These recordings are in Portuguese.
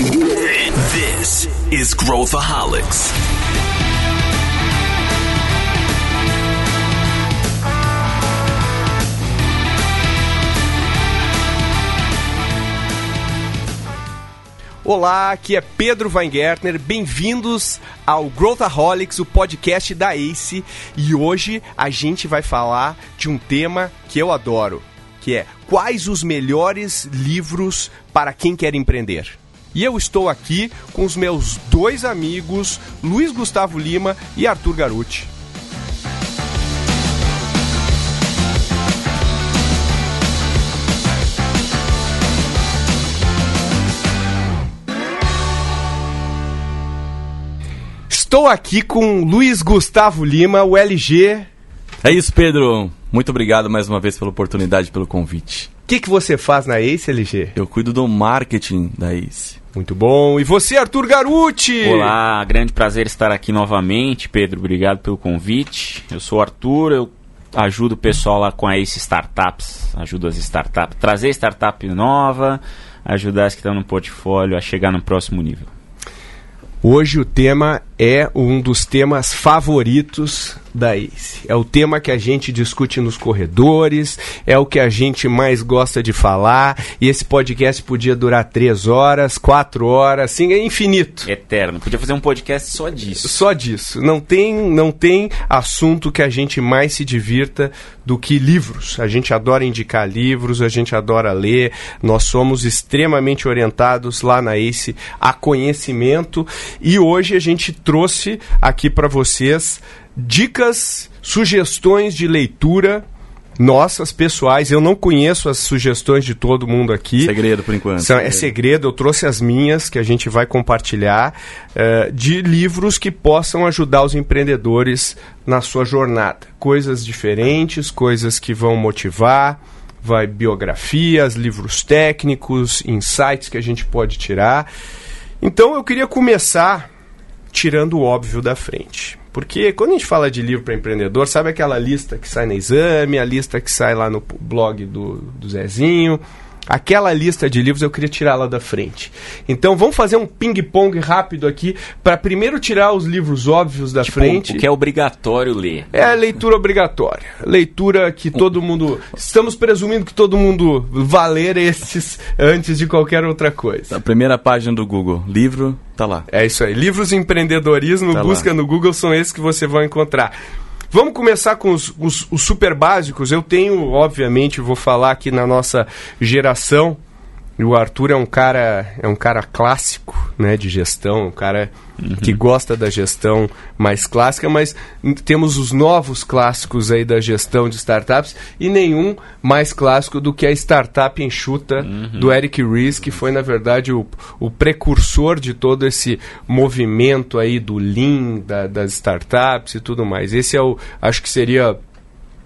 This is Growthaholics. Olá, aqui é Pedro Weingärtner. Bem-vindos ao Growthaholics, o podcast da ACE. E hoje a gente vai falar de um tema que eu adoro, que é quais os melhores livros para quem quer empreender. E eu estou aqui com os meus dois amigos, Luiz Gustavo Lima e Arthur Garuti. Estou aqui com Luiz Gustavo Lima, o LG. É isso, Pedro. Muito obrigado mais uma vez pela oportunidade, pelo convite. O que, que você faz na Ace, LG? Eu cuido do marketing da Ace. Muito bom. E você, Arthur Garuti? Olá, grande prazer estar aqui novamente, Pedro. Obrigado pelo convite. Eu sou o Arthur, eu ajudo o pessoal lá com a Ace Startups, ajudo as startups, trazer startup nova, ajudar as que estão no portfólio a chegar no próximo nível. Hoje o tema é um dos temas favoritos da ACE. É o tema que a gente discute nos corredores, é o que a gente mais gosta de falar. E esse podcast podia durar três horas, quatro horas, assim, é infinito. Eterno. Podia fazer um podcast só disso. Só disso. Não tem, não tem assunto que a gente mais se divirta do que livros. A gente adora indicar livros, a gente adora ler. Nós somos extremamente orientados lá na ACE a conhecimento. E hoje a gente trouxe aqui para vocês dicas, sugestões de leitura nossas, pessoais. Eu não conheço as sugestões de todo mundo aqui. Segredo, por enquanto. São, é segredo, eu trouxe as minhas que a gente vai compartilhar uh, de livros que possam ajudar os empreendedores na sua jornada. Coisas diferentes, coisas que vão motivar, vai biografias, livros técnicos, insights que a gente pode tirar. Então eu queria começar tirando o óbvio da frente. Porque quando a gente fala de livro para empreendedor, sabe aquela lista que sai no exame, a lista que sai lá no blog do, do Zezinho? Aquela lista de livros eu queria tirá-la da frente. Então vamos fazer um ping-pong rápido aqui para primeiro tirar os livros óbvios da tipo, frente. O que é obrigatório ler. É a leitura obrigatória. Leitura que todo mundo. Estamos presumindo que todo mundo vá ler esses antes de qualquer outra coisa. A primeira página do Google, livro, tá lá. É isso aí. Livros empreendedorismo, Tá busca lá. no Google, são esses que você vai encontrar. Vamos começar com os, os- os super básicos. Eu tenho, obviamente, vou falar aqui na nossa geração. E o Arthur é um cara, é um cara clássico, né, de gestão, um cara que gosta da gestão mais clássica, mas temos os novos clássicos aí da gestão de startups e nenhum mais clássico do que a startup enxuta do Eric Ries, que foi na verdade o, o precursor de todo esse movimento aí do Lean, da- das startups e tudo mais. Esse é o, acho que seria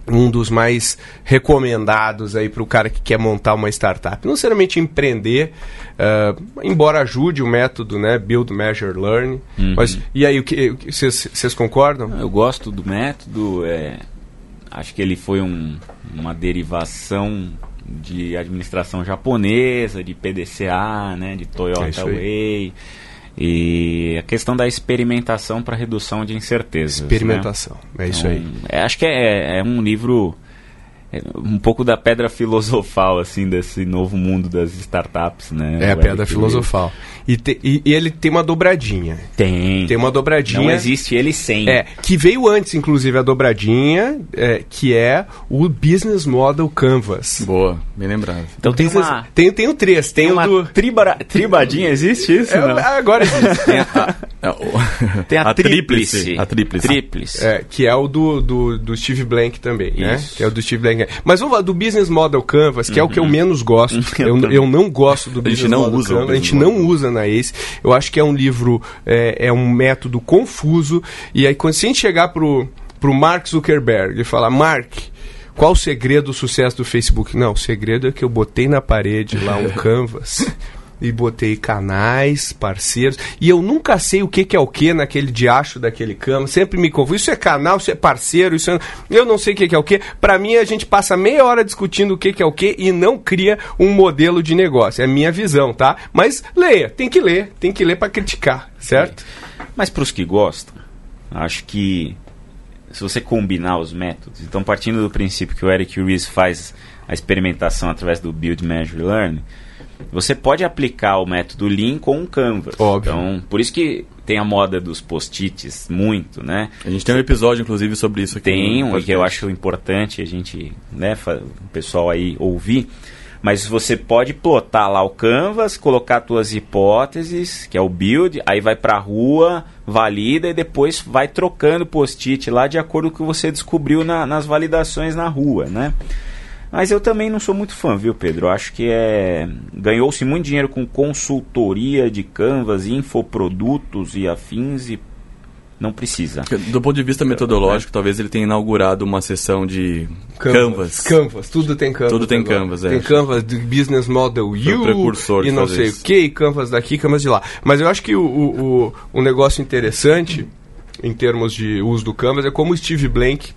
um dos mais recomendados aí para o cara que quer montar uma startup. Não necessariamente empreender, ah, embora ajude o método, né, Build, Measure, Learn. Mas e aí, o que vocês concordam? Eu gosto do método, é, acho que ele foi um- uma derivação de administração japonesa, de PDCA, né, de É Toyota aí. Way. E a questão da experimentação para redução de incertezas. né? Experimentação, é isso aí. Então, é, acho que é, é um livro um pouco da pedra filosofal assim desse novo mundo das startups, né? É a pedra filosofal. E, te- e- e ele tem uma dobradinha. Tem. Tem uma dobradinha. Não existe ele sem. É, que veio antes, inclusive, a dobradinha, é, que é o Business Model Canvas. Boa, bem lembrado. Então tem Business- uma tem, tem o três, tem, tem o uma do... tribara- tribadinha, existe isso? É, não? agora existe. Tem a, é, Tem a, tríplice. tríplice. A tríplice. Tríplice. É, que é o do, do, do Steve Blank também, né? Isso. Que é o do Steve Blank. Mas vamos lá, do Business Model Canvas, que é o que eu menos gosto. Eu eu, não gosto do A gente Business não Model usa Canvas. A gente não usa na ACE. Eu acho que é um livro, é, é um método confuso. E aí, quando se a gente chegar pro, pro Mark Zuckerberg e falar, Mark, qual o segredo do sucesso do Facebook? Não, o segredo é que eu botei na parede lá um canvas. E botei canais, parceiros, e eu nunca sei o que, que é o que naquele diacho daquele cama, sempre me confundo. Isso é canal, isso é parceiro, isso é... Eu não sei o que, que é o que. Para mim, a gente passa meia hora discutindo o que, que é o que e não cria um modelo de negócio. É a minha visão, tá? Mas leia, tem que ler, tem que ler para criticar, certo? Mas para os que gostam, acho que se você combinar os métodos, então partindo do princípio que o Eric Ries faz a experimentação através do Build, Measure, Learn, você pode aplicar o método Lean com um Canvas. Óbvio. Então, por isso que tem a moda dos post-its muito, né? A gente tem um episódio, inclusive, sobre isso aqui. Tem um que eu acho importante a gente, né, o pessoal aí ouvir. Mas você pode plotar lá o canvas, colocar suas hipóteses, que é o build, aí vai pra rua, valida e depois vai trocando post-it lá de acordo com o que você descobriu na- nas validações na rua, né? Mas eu também não sou muito fã, viu, Pedro? Eu acho que é ganhou-se muito dinheiro com consultoria de canvas, infoprodutos e afins e não precisa. Do ponto de vista metodológico, talvez ele tenha inaugurado uma sessão de Canvas. Canvas, tudo tem Canvas. Tudo tem agora. Canvas, é. Tem Canvas de Business Model U precursor e não sei isso. o que, Canvas daqui, Canvas de lá. Mas eu acho que o, o, o, um negócio interessante em termos de uso do Canvas é como o Steve Blank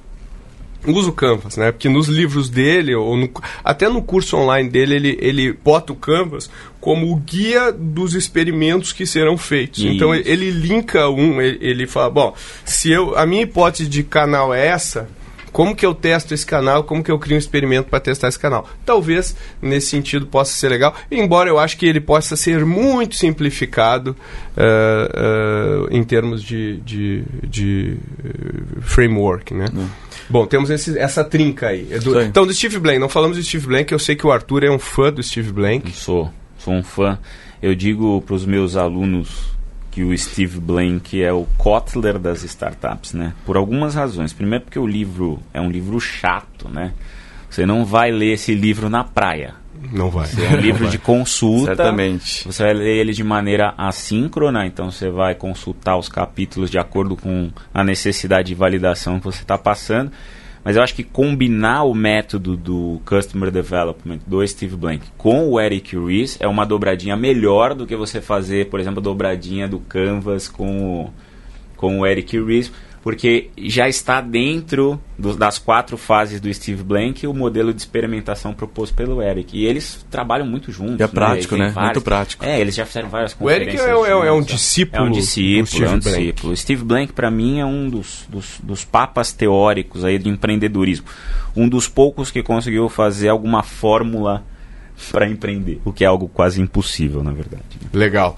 usa o Canvas, né? Porque nos livros dele, ou no- até no curso online dele, ele, ele bota o Canvas como o guia dos experimentos que serão feitos. Isso. Então ele, ele linka um, ele, ele fala, bom, se eu, a minha hipótese de canal é essa, como que eu testo esse canal, como que eu crio um experimento para testar esse canal. Talvez nesse sentido possa ser legal, embora eu acho que ele possa ser muito simplificado eh, eh, em termos de, de, de, eh, framework, né? Bom, temos esse- essa trinca aí. É aí. então, do Steve Blank, não falamos do Steve Blank, eu sei que o Arthur é um fã do Steve Blank. Sou, sou um fã. Eu digo para os meus alunos que o Steve Blank é o Kotler das startups, né? Por algumas razões. Primeiro porque o livro é um livro chato, né? Você não vai ler esse livro na praia. Não vai. É um livro de consulta. Certamente. Você vai ler ele de maneira assíncrona, então você vai consultar os capítulos de acordo com a necessidade de validação que você está passando. Mas eu acho que combinar o método do Customer Development do Steve Blank com o Eric Ries é uma dobradinha melhor do que você fazer, por exemplo, a dobradinha do Canvas com o, com o Eric Ries, porque já está dentro do- das quatro fases do Steve Blank o modelo de experimentação proposto pelo Eric. E eles trabalham muito juntos. E é prático, tem né? Muito prático. É, eles já fizeram várias O Eric conferências. é, é- é um discípulo. É um do discípulo, Steve é um Blank. discípulo. O Steve Blank, para mim, é um dos, dos, dos papas teóricos aí do empreendedorismo. Um dos poucos que conseguiu fazer alguma fórmula para empreender, o que é algo quase impossível, na verdade. Legal.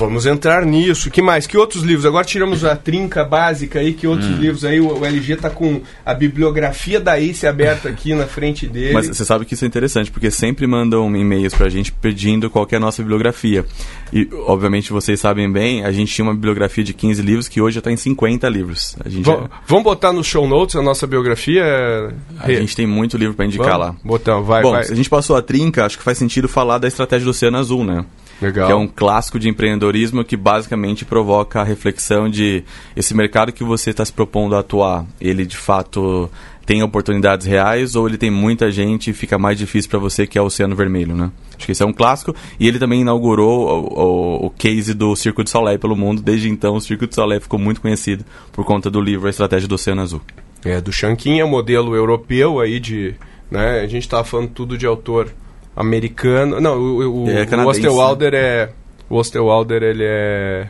Vamos entrar nisso. Que mais? Que outros livros? Agora tiramos a trinca básica aí. Que outros Hum. livros aí? O, o LG tá com a bibliografia da Ace aberta aqui na frente dele. Mas você sabe que isso é interessante, porque sempre mandam e-mails pra gente pedindo qual é a nossa bibliografia. E, obviamente, vocês sabem bem, a gente tinha uma bibliografia de 15 livros que hoje já está em 50 livros. A gente, Va- Vamos botar no show notes a nossa biografia? a gente tem muito livro para indicar lá. Botar, vai, Bom, vai. a gente passou a trinca, acho que faz sentido falar da estratégia do Oceano Azul, né? Legal. Que é um clássico de empreendedorismo que basicamente provoca a reflexão de esse mercado que você está se propondo a atuar, ele de fato tem oportunidades reais ou ele tem muita gente e fica mais difícil para você que é o Oceano Vermelho, né? Acho que esse é um clássico e ele também inaugurou o, o, o case do Circo de Soleil pelo mundo. Desde então, o Circo de Soleil ficou muito conhecido por conta do livro A Estratégia do Oceano Azul. É, do Shankin é modelo europeu aí de... Né, a gente tava falando tudo de autor americano. Não, o, o, É o Osterwalder é... O Osterwalder, ele é...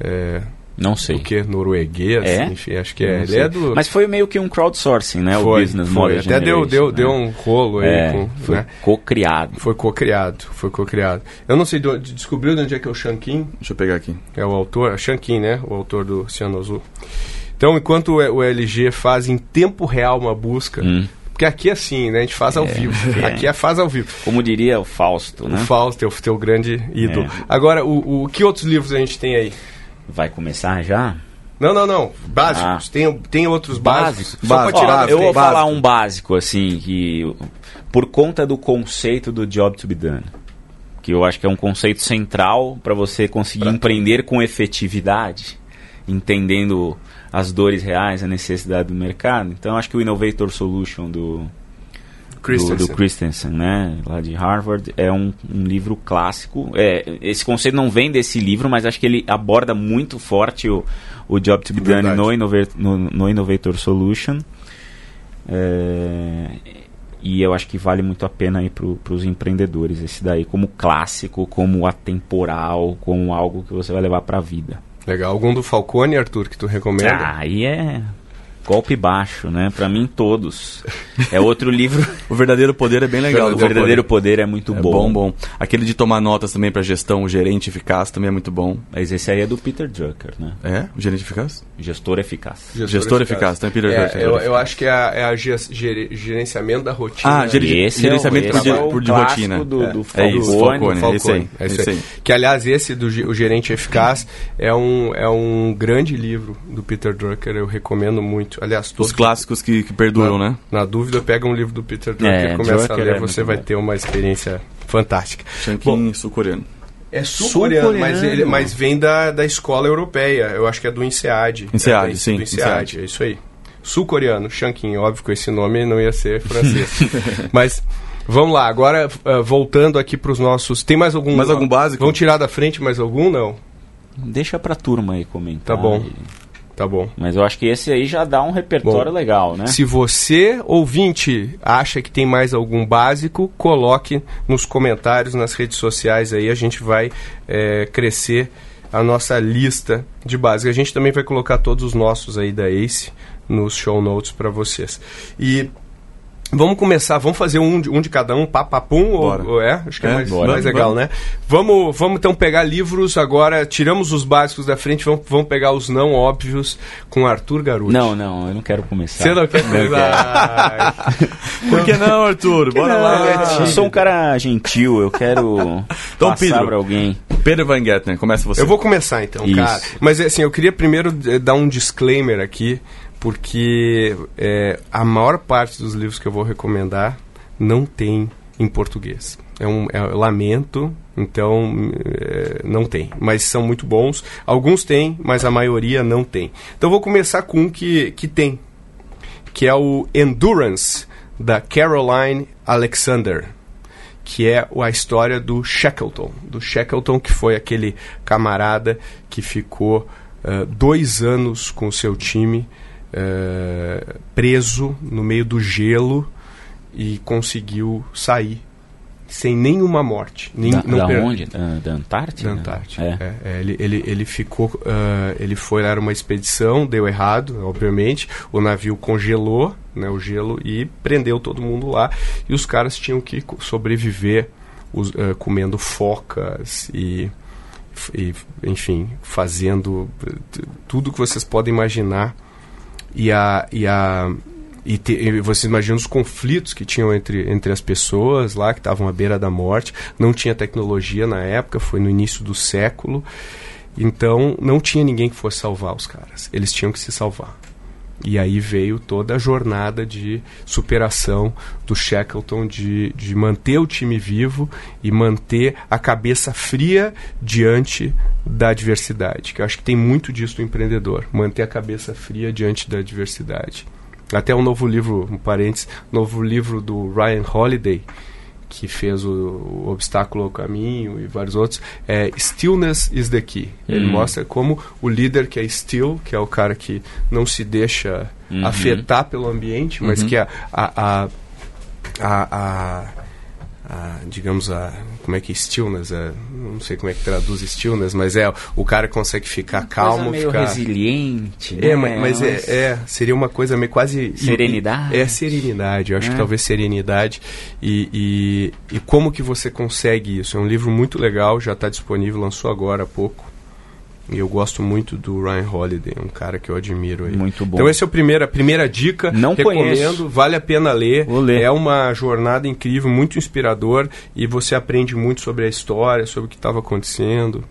É... Não sei. O que? Norueguês? É? Enfim, acho que é. Ele é do... Mas foi meio que um crowdsourcing, né? o foi, Business foi. Model Até deu, deu, Generation, deu né? um rolo aí É, com... foi né? co-criado. Foi co-criado, foi co-criado. Eu não sei, de onde, descobriu de onde é que é o Shankin? Deixa eu pegar aqui. É o autor, Shankin, né? O autor do Oceano Azul. Então, enquanto o o LG faz em tempo real uma busca, Hum. Porque aqui é assim, né? A gente faz ao vivo. é. Aqui é faz ao vivo. Como diria o Fausto, O né? Fausto, teu, teu grande ídolo. É. Agora, o, o que outros livros a gente tem aí? Vai começar já? Não, não, não. Básicos. Tem, tem outros básicos. Básicos? Só pra Básico. tirar da eu vou básico. falar um básico, assim, que por conta do conceito do job to be done, que eu acho que é um conceito central para você conseguir empreender com efetividade, entendendo as dores reais, a necessidade do mercado. Então, acho que o Innovator Solution do Christensen. do, do Christensen, né? Lá de Harvard. É um, um livro clássico. É, esse conceito não vem desse livro, mas acho que ele aborda muito forte o, o Job to be Done no, Innova- no, no Innovator Solution. É, e eu acho que vale muito a pena aí para os empreendedores esse daí, como clássico, como atemporal, como algo que você vai levar para a vida. Legal. Algum do Falcone, Arthur, que tu recomenda? Ah, aí é golpe baixo, né? Para mim todos. É outro livro. O verdadeiro poder é bem legal. o verdadeiro Falcone. poder é muito É bom. bom, bom. Aquele de tomar notas também para gestão, o gerente eficaz também é muito bom. Mas esse aí é do Peter Drucker, né? É? O gerente eficaz? Gestor eficaz. Gestor eficaz, então é Peter É, Drucker. eu, eu acho que é a, é a ge- gere- gerenciamento da rotina. Ah, E esse gerenciamento é o, por esse di- é o por de rotina. Do, É. do É isso, Falcone. Falcone. Falcone, esse aí, é isso esse aí. aí. Que, aliás, esse do o Gerente Eficaz é um, é um grande livro do Peter Drucker, eu recomendo muito. Aliás, Os todos clássicos que, que perduram, né? Na dúvida, pega um livro do Peter Drucker É, e começa Drucker a ler, é você vai bom. ter uma experiência fantástica. Shankin sul-coreano. É sul-coreano, mas, Sul-coreano. ele- mas vem da, da escola europeia. Eu acho que é do INSEAD. INSEAD, é, do- sim, Do INSEAD, INSEAD. é isso aí. Sul-coreano, Shankin. Óbvio que esse nome não ia ser francês. mas vamos lá, agora ah, voltando aqui para os nossos... Tem mais algum... Mais algum básico? Vamos tirar da frente mais algum? Não. Deixa pra turma aí comentar. Tá bom. E- Tá bom. Mas eu acho que esse aí já dá um repertório Bom, legal, né? Se você, ouvinte, acha que tem mais algum básico, coloque nos comentários, nas redes sociais aí, a gente vai é, crescer a nossa lista de básicos. A gente também vai colocar todos os nossos aí da ACE nos show notes para vocês. E vamos começar, vamos fazer um de, um de cada um, papapum, ou, Bora. ou é? Acho que é, É, mais, bora. mais legal, Vamos. né? Vamos, vamos então pegar livros agora, tiramos os básicos da frente, vamos, vamos pegar os não óbvios com Arthur Garuti. Não, não, eu não quero começar. Você não quer. Ai. Por que não, Arthur? Bora Não, lá. eu sou um cara gentil, eu quero Então, passar pra alguém. Pedro Van Gettner, começa você. Eu vou começar então, Isso. cara. Mas assim, eu queria primeiro dar um disclaimer aqui, porque eh, a maior parte dos livros que eu vou recomendar não tem em português. É um é, lamento, então eh, não tem. Mas são muito bons. Alguns têm, mas a maioria não tem. Então vou começar com um que, que tem, que é o Endurance, da Caroline Alexander que é a história do Shackleton. Do Shackleton, que foi aquele camarada que ficou eh, dois anos com o seu time eh, preso no meio do gelo e conseguiu sair sem nenhuma morte. Nem, Da, não da per- onde? Da, da Antártida? da Antártida. É. É, é, ele, ele, ele ficou. ah, ele foi, era uma expedição, deu errado, obviamente. O navio congelou né, o gelo e prendeu todo mundo lá. E os caras tinham que sobreviver os- ah, comendo focas e, e, enfim, fazendo eh, tudo que vocês podem imaginar. E a. E a e, te, e você imagina os conflitos que tinham entre, entre as pessoas lá, que estavam à beira da morte. Não tinha tecnologia na época, foi no início do século. Então, não tinha ninguém que fosse salvar os caras. Eles tinham que se salvar. E aí veio toda a jornada de superação do Shackleton de, de manter o time vivo e manter a cabeça fria diante da adversidade. Que eu acho que tem muito disso do empreendedor, manter a cabeça fria diante da adversidade. Até um novo livro, um parênteses, novo livro do Ryan Holiday, que fez o, o Obstáculo ao Caminho e vários outros, é Stillness is the Key. Ele Hum. mostra como o líder que é still, que é o cara que não se deixa Uhum. afetar pelo ambiente, mas Uhum. que a, a, a, a, a- digamos a como é que stillness é, não sei como é que traduz stillness mas é o cara consegue ficar calmo Coisa meio ficar resiliente. é, né? mas, mas é, é, seria uma coisa meio quase. Serenidade? É, serenidade. Eu acho É. que talvez serenidade. E, e, e como que você consegue isso? É um livro muito legal, já está disponível, lançou agora há pouco. E eu gosto muito do Ryan Holiday, um cara que eu admiro aí. Muito bom. Então esse é o primeiro, a primeira dica. Não recomendo, conheço. vale a pena ler. Vou ler. É uma jornada incrível, muito inspirador e você aprende muito sobre a história, sobre o que estava acontecendo,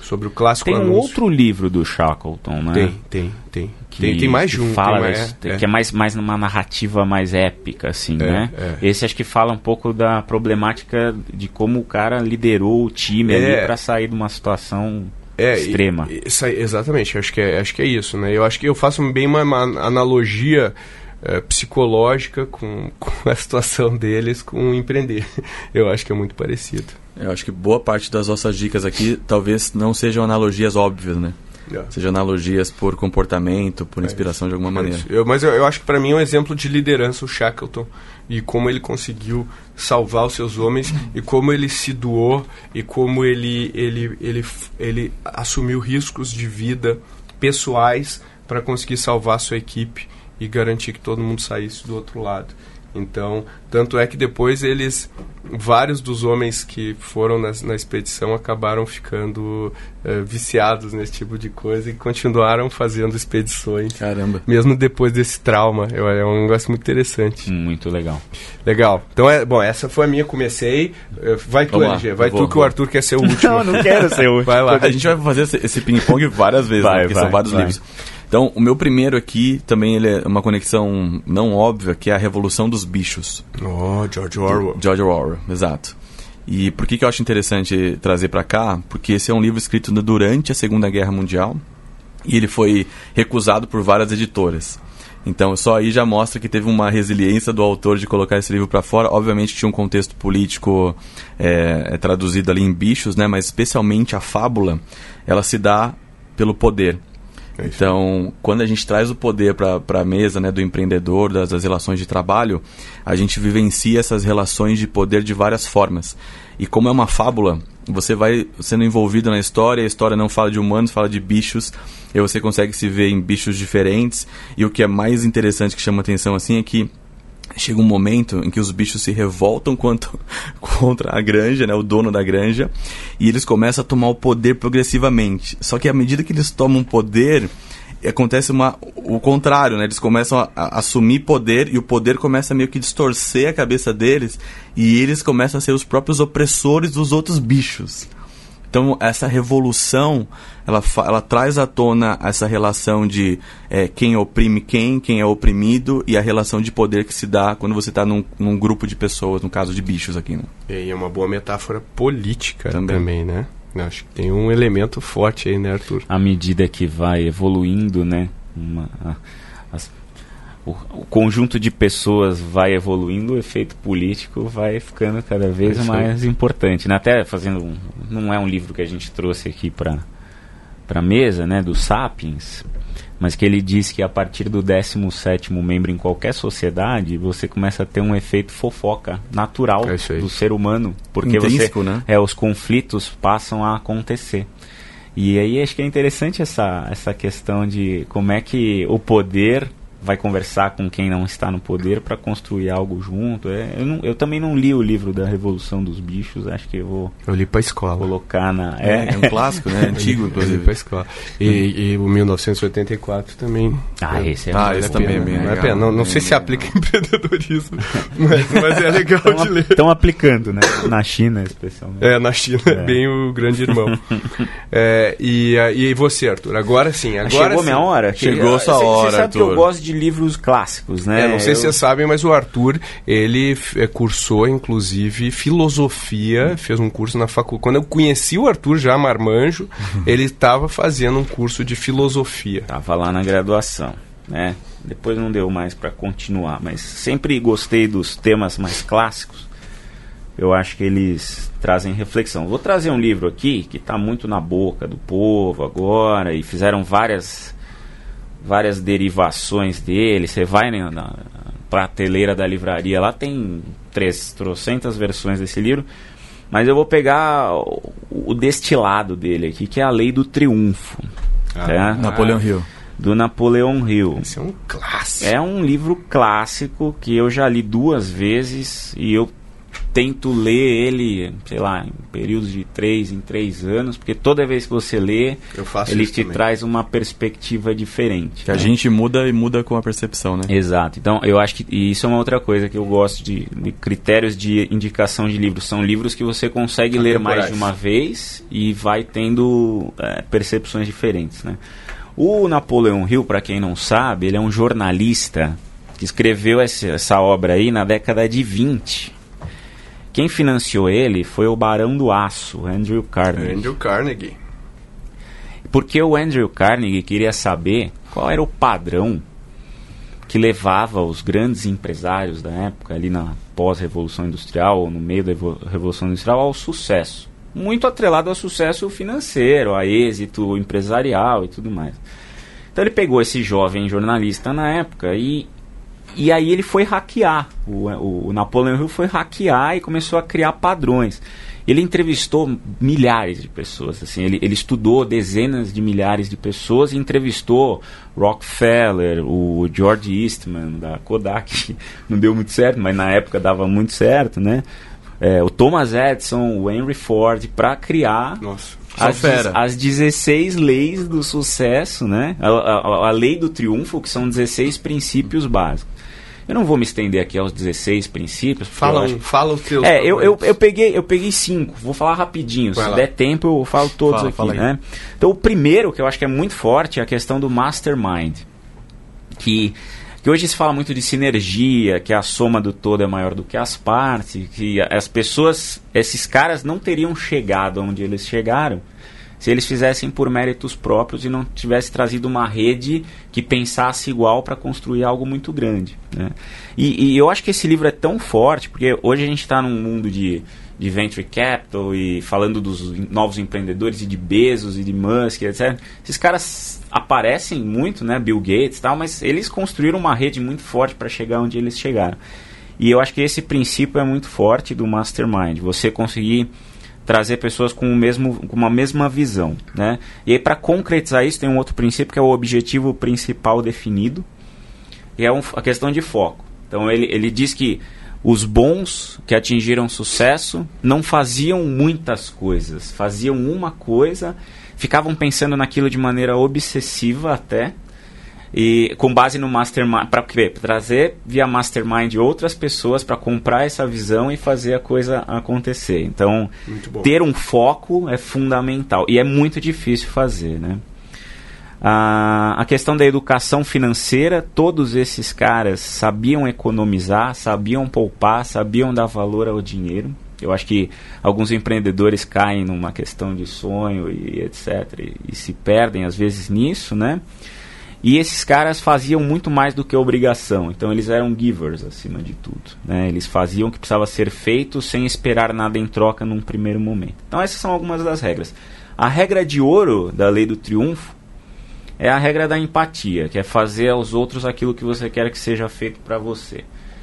sobre o clássico Tem um anúncio. outro livro do Shackleton, né? Tem, tem, tem. que- tem, tem mais de um. Fala tem mais, é, Que é mais, mais numa narrativa mais épica, assim, É, né? é. Esse acho que fala um pouco da problemática de como o cara liderou o time É. ali pra sair de uma situação é, extrema. e- isso exatamente, acho que, é, acho que é isso, né? Eu acho que eu faço bem uma, uma analogia uh, psicológica com, com, a situação deles com empreender. Eu acho que é muito parecido. Eu acho que boa parte das nossas dicas aqui talvez não sejam analogias óbvias, né? Yeah. Sejam analogias por comportamento, por é inspiração de alguma é maneira. Eu, mas eu, eu, acho que para mim é um exemplo de liderança o Shackleton e como ele conseguiu salvar os seus homens e como ele se doou e como ele ele ele, ele assumiu riscos de vida pessoais para conseguir salvar a sua equipe e garantir que todo mundo saísse do outro lado. Então, tanto é que depois eles, vários dos homens que foram na, na expedição acabaram ficando uh, viciados nesse tipo de coisa e continuaram fazendo expedições. Caramba. Mesmo depois desse trauma. Eu, é um negócio muito interessante. Muito legal. Legal. Então, é, bom, essa foi a minha, comecei. Uh, vai tu, LG, vai vou, tu que vou. o Arthur quer ser o último. não, não quero ser o último. Vai lá. A gente vai fazer esse, esse ping-pong várias vezes, vai, né, porque vai, são vários vai. livros. Então, o meu primeiro aqui também ele é uma conexão não óbvia, que é a Revolução dos Bichos. Oh, George Orwell. George Orwell, exato. E por que, que eu acho interessante trazer para cá? Porque esse é um livro escrito durante a Segunda Guerra Mundial e ele foi recusado por várias editoras. Então, só aí já mostra que teve uma resiliência do autor de colocar esse livro para fora. Obviamente tinha um contexto político é, é, traduzido ali em bichos, né? Mas especialmente a fábula, ela se dá pelo poder. É então, quando a gente traz o poder para a mesa né, do empreendedor, das, das, relações de trabalho, a gente vivencia essas relações de poder de várias formas. E como é uma fábula, você vai sendo envolvido na história, a história não fala de humanos, fala de bichos, e você consegue se ver em bichos diferentes. E o que é mais interessante que chama atenção assim é que chega um momento em que os bichos se revoltam quanto, contra a granja, né, o dono da granja, e eles começam a tomar o poder progressivamente. Só que à medida que eles tomam poder, acontece uma, o contrário, né? Eles começam a, a, assumir poder e o poder começa a meio que distorcer a cabeça deles e eles começam a ser os próprios opressores dos outros bichos. Então, essa revolução, ela, ela traz à tona essa relação de é, quem oprime quem, quem é oprimido, e a relação de poder que se dá quando você está num, num, grupo de pessoas, no caso de bichos aqui. Né? E é uma boa metáfora política também, também né? Acho que tem um elemento forte aí, né, Arthur? À medida que vai evoluindo, né? Uma, as o, o, conjunto de pessoas vai evoluindo, o efeito político vai ficando cada vez mais importante. Né? Até fazendo um, não é um livro que a gente trouxe aqui para para mesa, né, do Sapiens, mas que ele diz que a partir do 17 membro em qualquer sociedade, você começa a ter um efeito fofoca natural é do ser humano, porque Intrínseco, você né? é os conflitos passam a acontecer. E aí acho que é interessante essa essa questão de como é que o poder vai conversar com quem não está no poder para construir algo junto. É, eu, não, eu, também não li o livro da Revolução dos Bichos, acho que eu vou. Eu li para escola. Colocar na. É, é um clássico, né? Antigo, inclusive. Eu li para escola. E, e, o 1984 também. Ah, esse é Ah, esse também é bem Não, é pena. não, não sei se aplica em empreendedorismo, mas, mas, é legal tão de ler. Estão aplicando, né? Na China, especialmente. É, na China, é. bem o grande irmão. é, e, e você, Arthur? Agora sim. Agora Chegou sim. minha hora? Chegou sua hora, Você sabe Arthur. que eu gosto de livros clássicos, né? É, não sei eu... se vocês sabem, mas o Arthur, ele é, cursou, inclusive, filosofia, fez um curso na faculdade. Quando eu conheci o Arthur já marmanjo, ele estava fazendo um curso de filosofia. Tava lá na graduação, né? Depois não deu mais para continuar, mas sempre gostei dos temas mais clássicos. Eu acho que eles trazem reflexão. Vou trazer um livro aqui que está muito na boca do povo agora e fizeram várias várias derivações dele. Você vai na, na prateleira da livraria, lá tem três, trocentas versões desse livro. Mas eu vou pegar o, o destilado dele aqui, que é a Lei do Triunfo. Ah, tá? Napoleão Hill. Do Napoleão Hill. Esse é um clássico. É um livro clássico que eu já li duas vezes e eu tento ler ele, sei lá, em períodos de três em três anos, porque toda vez que você lê, ele te também. traz uma perspectiva diferente. Que né? a gente muda e muda com a percepção, né? Exato. Então, eu acho que e isso é uma outra coisa que eu gosto de, de critérios de indicação de livros. São livros que você consegue ler mais de uma vez e vai tendo é, percepções diferentes, né? O Napoleão Hill, para quem não sabe, ele é um jornalista que escreveu essa, essa obra aí na década de 20 quem financiou ele foi o Barão do Aço, Andrew Carnegie. Andrew Carnegie. Porque o Andrew Carnegie queria saber qual era o padrão que levava os grandes empresários da época, ali na pós-revolução industrial, ou no meio da revolução industrial, ao sucesso. Muito atrelado ao sucesso financeiro, a êxito empresarial e tudo mais. Então ele pegou esse jovem jornalista na época e, e aí ele foi hackear. O, o, o Napoleão Hill foi hackear e começou a criar padrões. Ele entrevistou milhares de pessoas, assim, ele, ele estudou dezenas de milhares de pessoas e entrevistou Rockefeller, o George Eastman da Kodak, não deu muito certo, mas na época dava muito certo, né? É, o Thomas Edison, o Henry Ford, para criar Nossa, as, as 16 leis do sucesso, né? A, a, a lei do triunfo, que são 16 princípios básicos. Eu não vou me estender aqui aos 16 princípios. Fala, acho... fala o teu. É, eu, eu, eu, peguei, eu peguei cinco. Vou falar rapidinho. Vai Se lá. der tempo, eu falo todos fala, aqui. Fala né? Então, o primeiro, que eu acho que é muito forte, é a questão do mastermind. Que, que hoje se fala muito de sinergia, que a soma do todo é maior do que as partes, que as pessoas, esses caras não teriam chegado onde eles chegaram se eles fizessem por méritos próprios e não tivesse trazido uma rede que pensasse igual para construir algo muito grande. Né? E, e, eu acho que esse livro é tão forte, porque hoje a gente está num mundo de, de venture capital e falando dos novos empreendedores e de Bezos e de Musk, etc. Esses caras aparecem muito, né, Bill Gates e tal, mas eles construíram uma rede muito forte para chegar onde eles chegaram. E eu acho que esse princípio é muito forte do mastermind, você conseguir trazer pessoas com, o mesmo, com uma mesma visão. Né? E aí, para concretizar isso, tem um outro princípio que é o objetivo principal definido, e é um, a questão de foco. Então, ele, ele diz que os bons que atingiram sucesso não faziam muitas coisas, faziam uma coisa, ficavam pensando naquilo de maneira obsessiva até, e com base no mastermind para trazer via mastermind outras pessoas para comprar essa visão e fazer a coisa acontecer. Então ter um foco é fundamental. E é muito difícil fazer né? A, a questão da educação financeira todos esses caras sabiam economizar sabiam poupar sabiam dar valor ao dinheiro. Eu acho que alguns empreendedores caem numa questão de sonho e etc e, e se perdem às vezes nisso né e esses caras faziam muito mais do que obrigação, então eles eram givers acima de tudo. Né? Eles faziam o que precisava ser feito sem esperar nada em troca num primeiro momento. Então essas são algumas das regras. A regra de ouro da lei do triunfo é a regra da empatia, que é fazer aos outros aquilo que você quer que seja feito para você.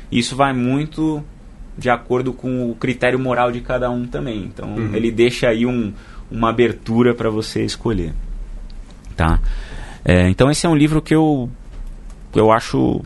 Isso vai muito de acordo com o critério moral de cada um também. Então uhum. ele deixa aí um, uma abertura para você escolher. Tá? É, então esse é um livro que eu, eu acho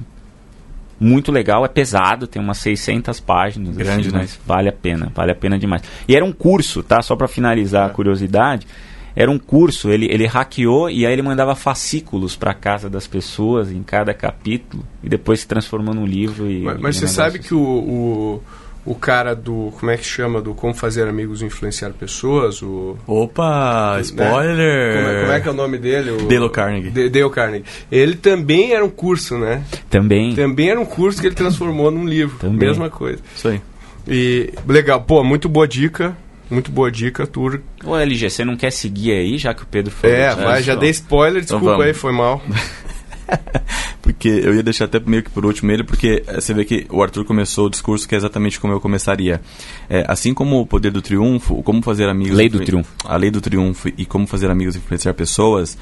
muito legal, é pesado, tem umas 600 páginas, assim, Grande, assim, mas vale a pena, vale a pena demais. E era um curso, tá? Só para finalizar é. a curiosidade, era um curso, ele, ele hackeou e aí ele mandava fascículos para casa das pessoas em cada capítulo e depois se transformou num livro. E, mas, mas você sabe assim. que o, o o cara do. Como é que chama? Do Como Fazer Amigos Influenciar Pessoas. O, Opa! Né? Spoiler! Né? Como, é, como, é, que é o nome dele? O, Dale Carnegie. De, Dale Carnegie. Ele também era um curso, né? Também. Também era um curso que ele transformou num livro. Também. Mesma coisa. Isso aí. E legal, pô, muito boa dica. Muito boa dica, Tur. Ô, LG, você não quer seguir aí, já que o Pedro falou? É, vai, já dei spoiler, então desculpa então aí, foi mal. porque eu ia deixar até meio que por último ele, porque eh, você vê que o Arthur começou o discurso que é exatamente como eu começaria. É, assim como o poder do triunfo, como fazer amigos. Lei do triunfo. A lei do triunfo e como fazer amigos e influenciar pessoas,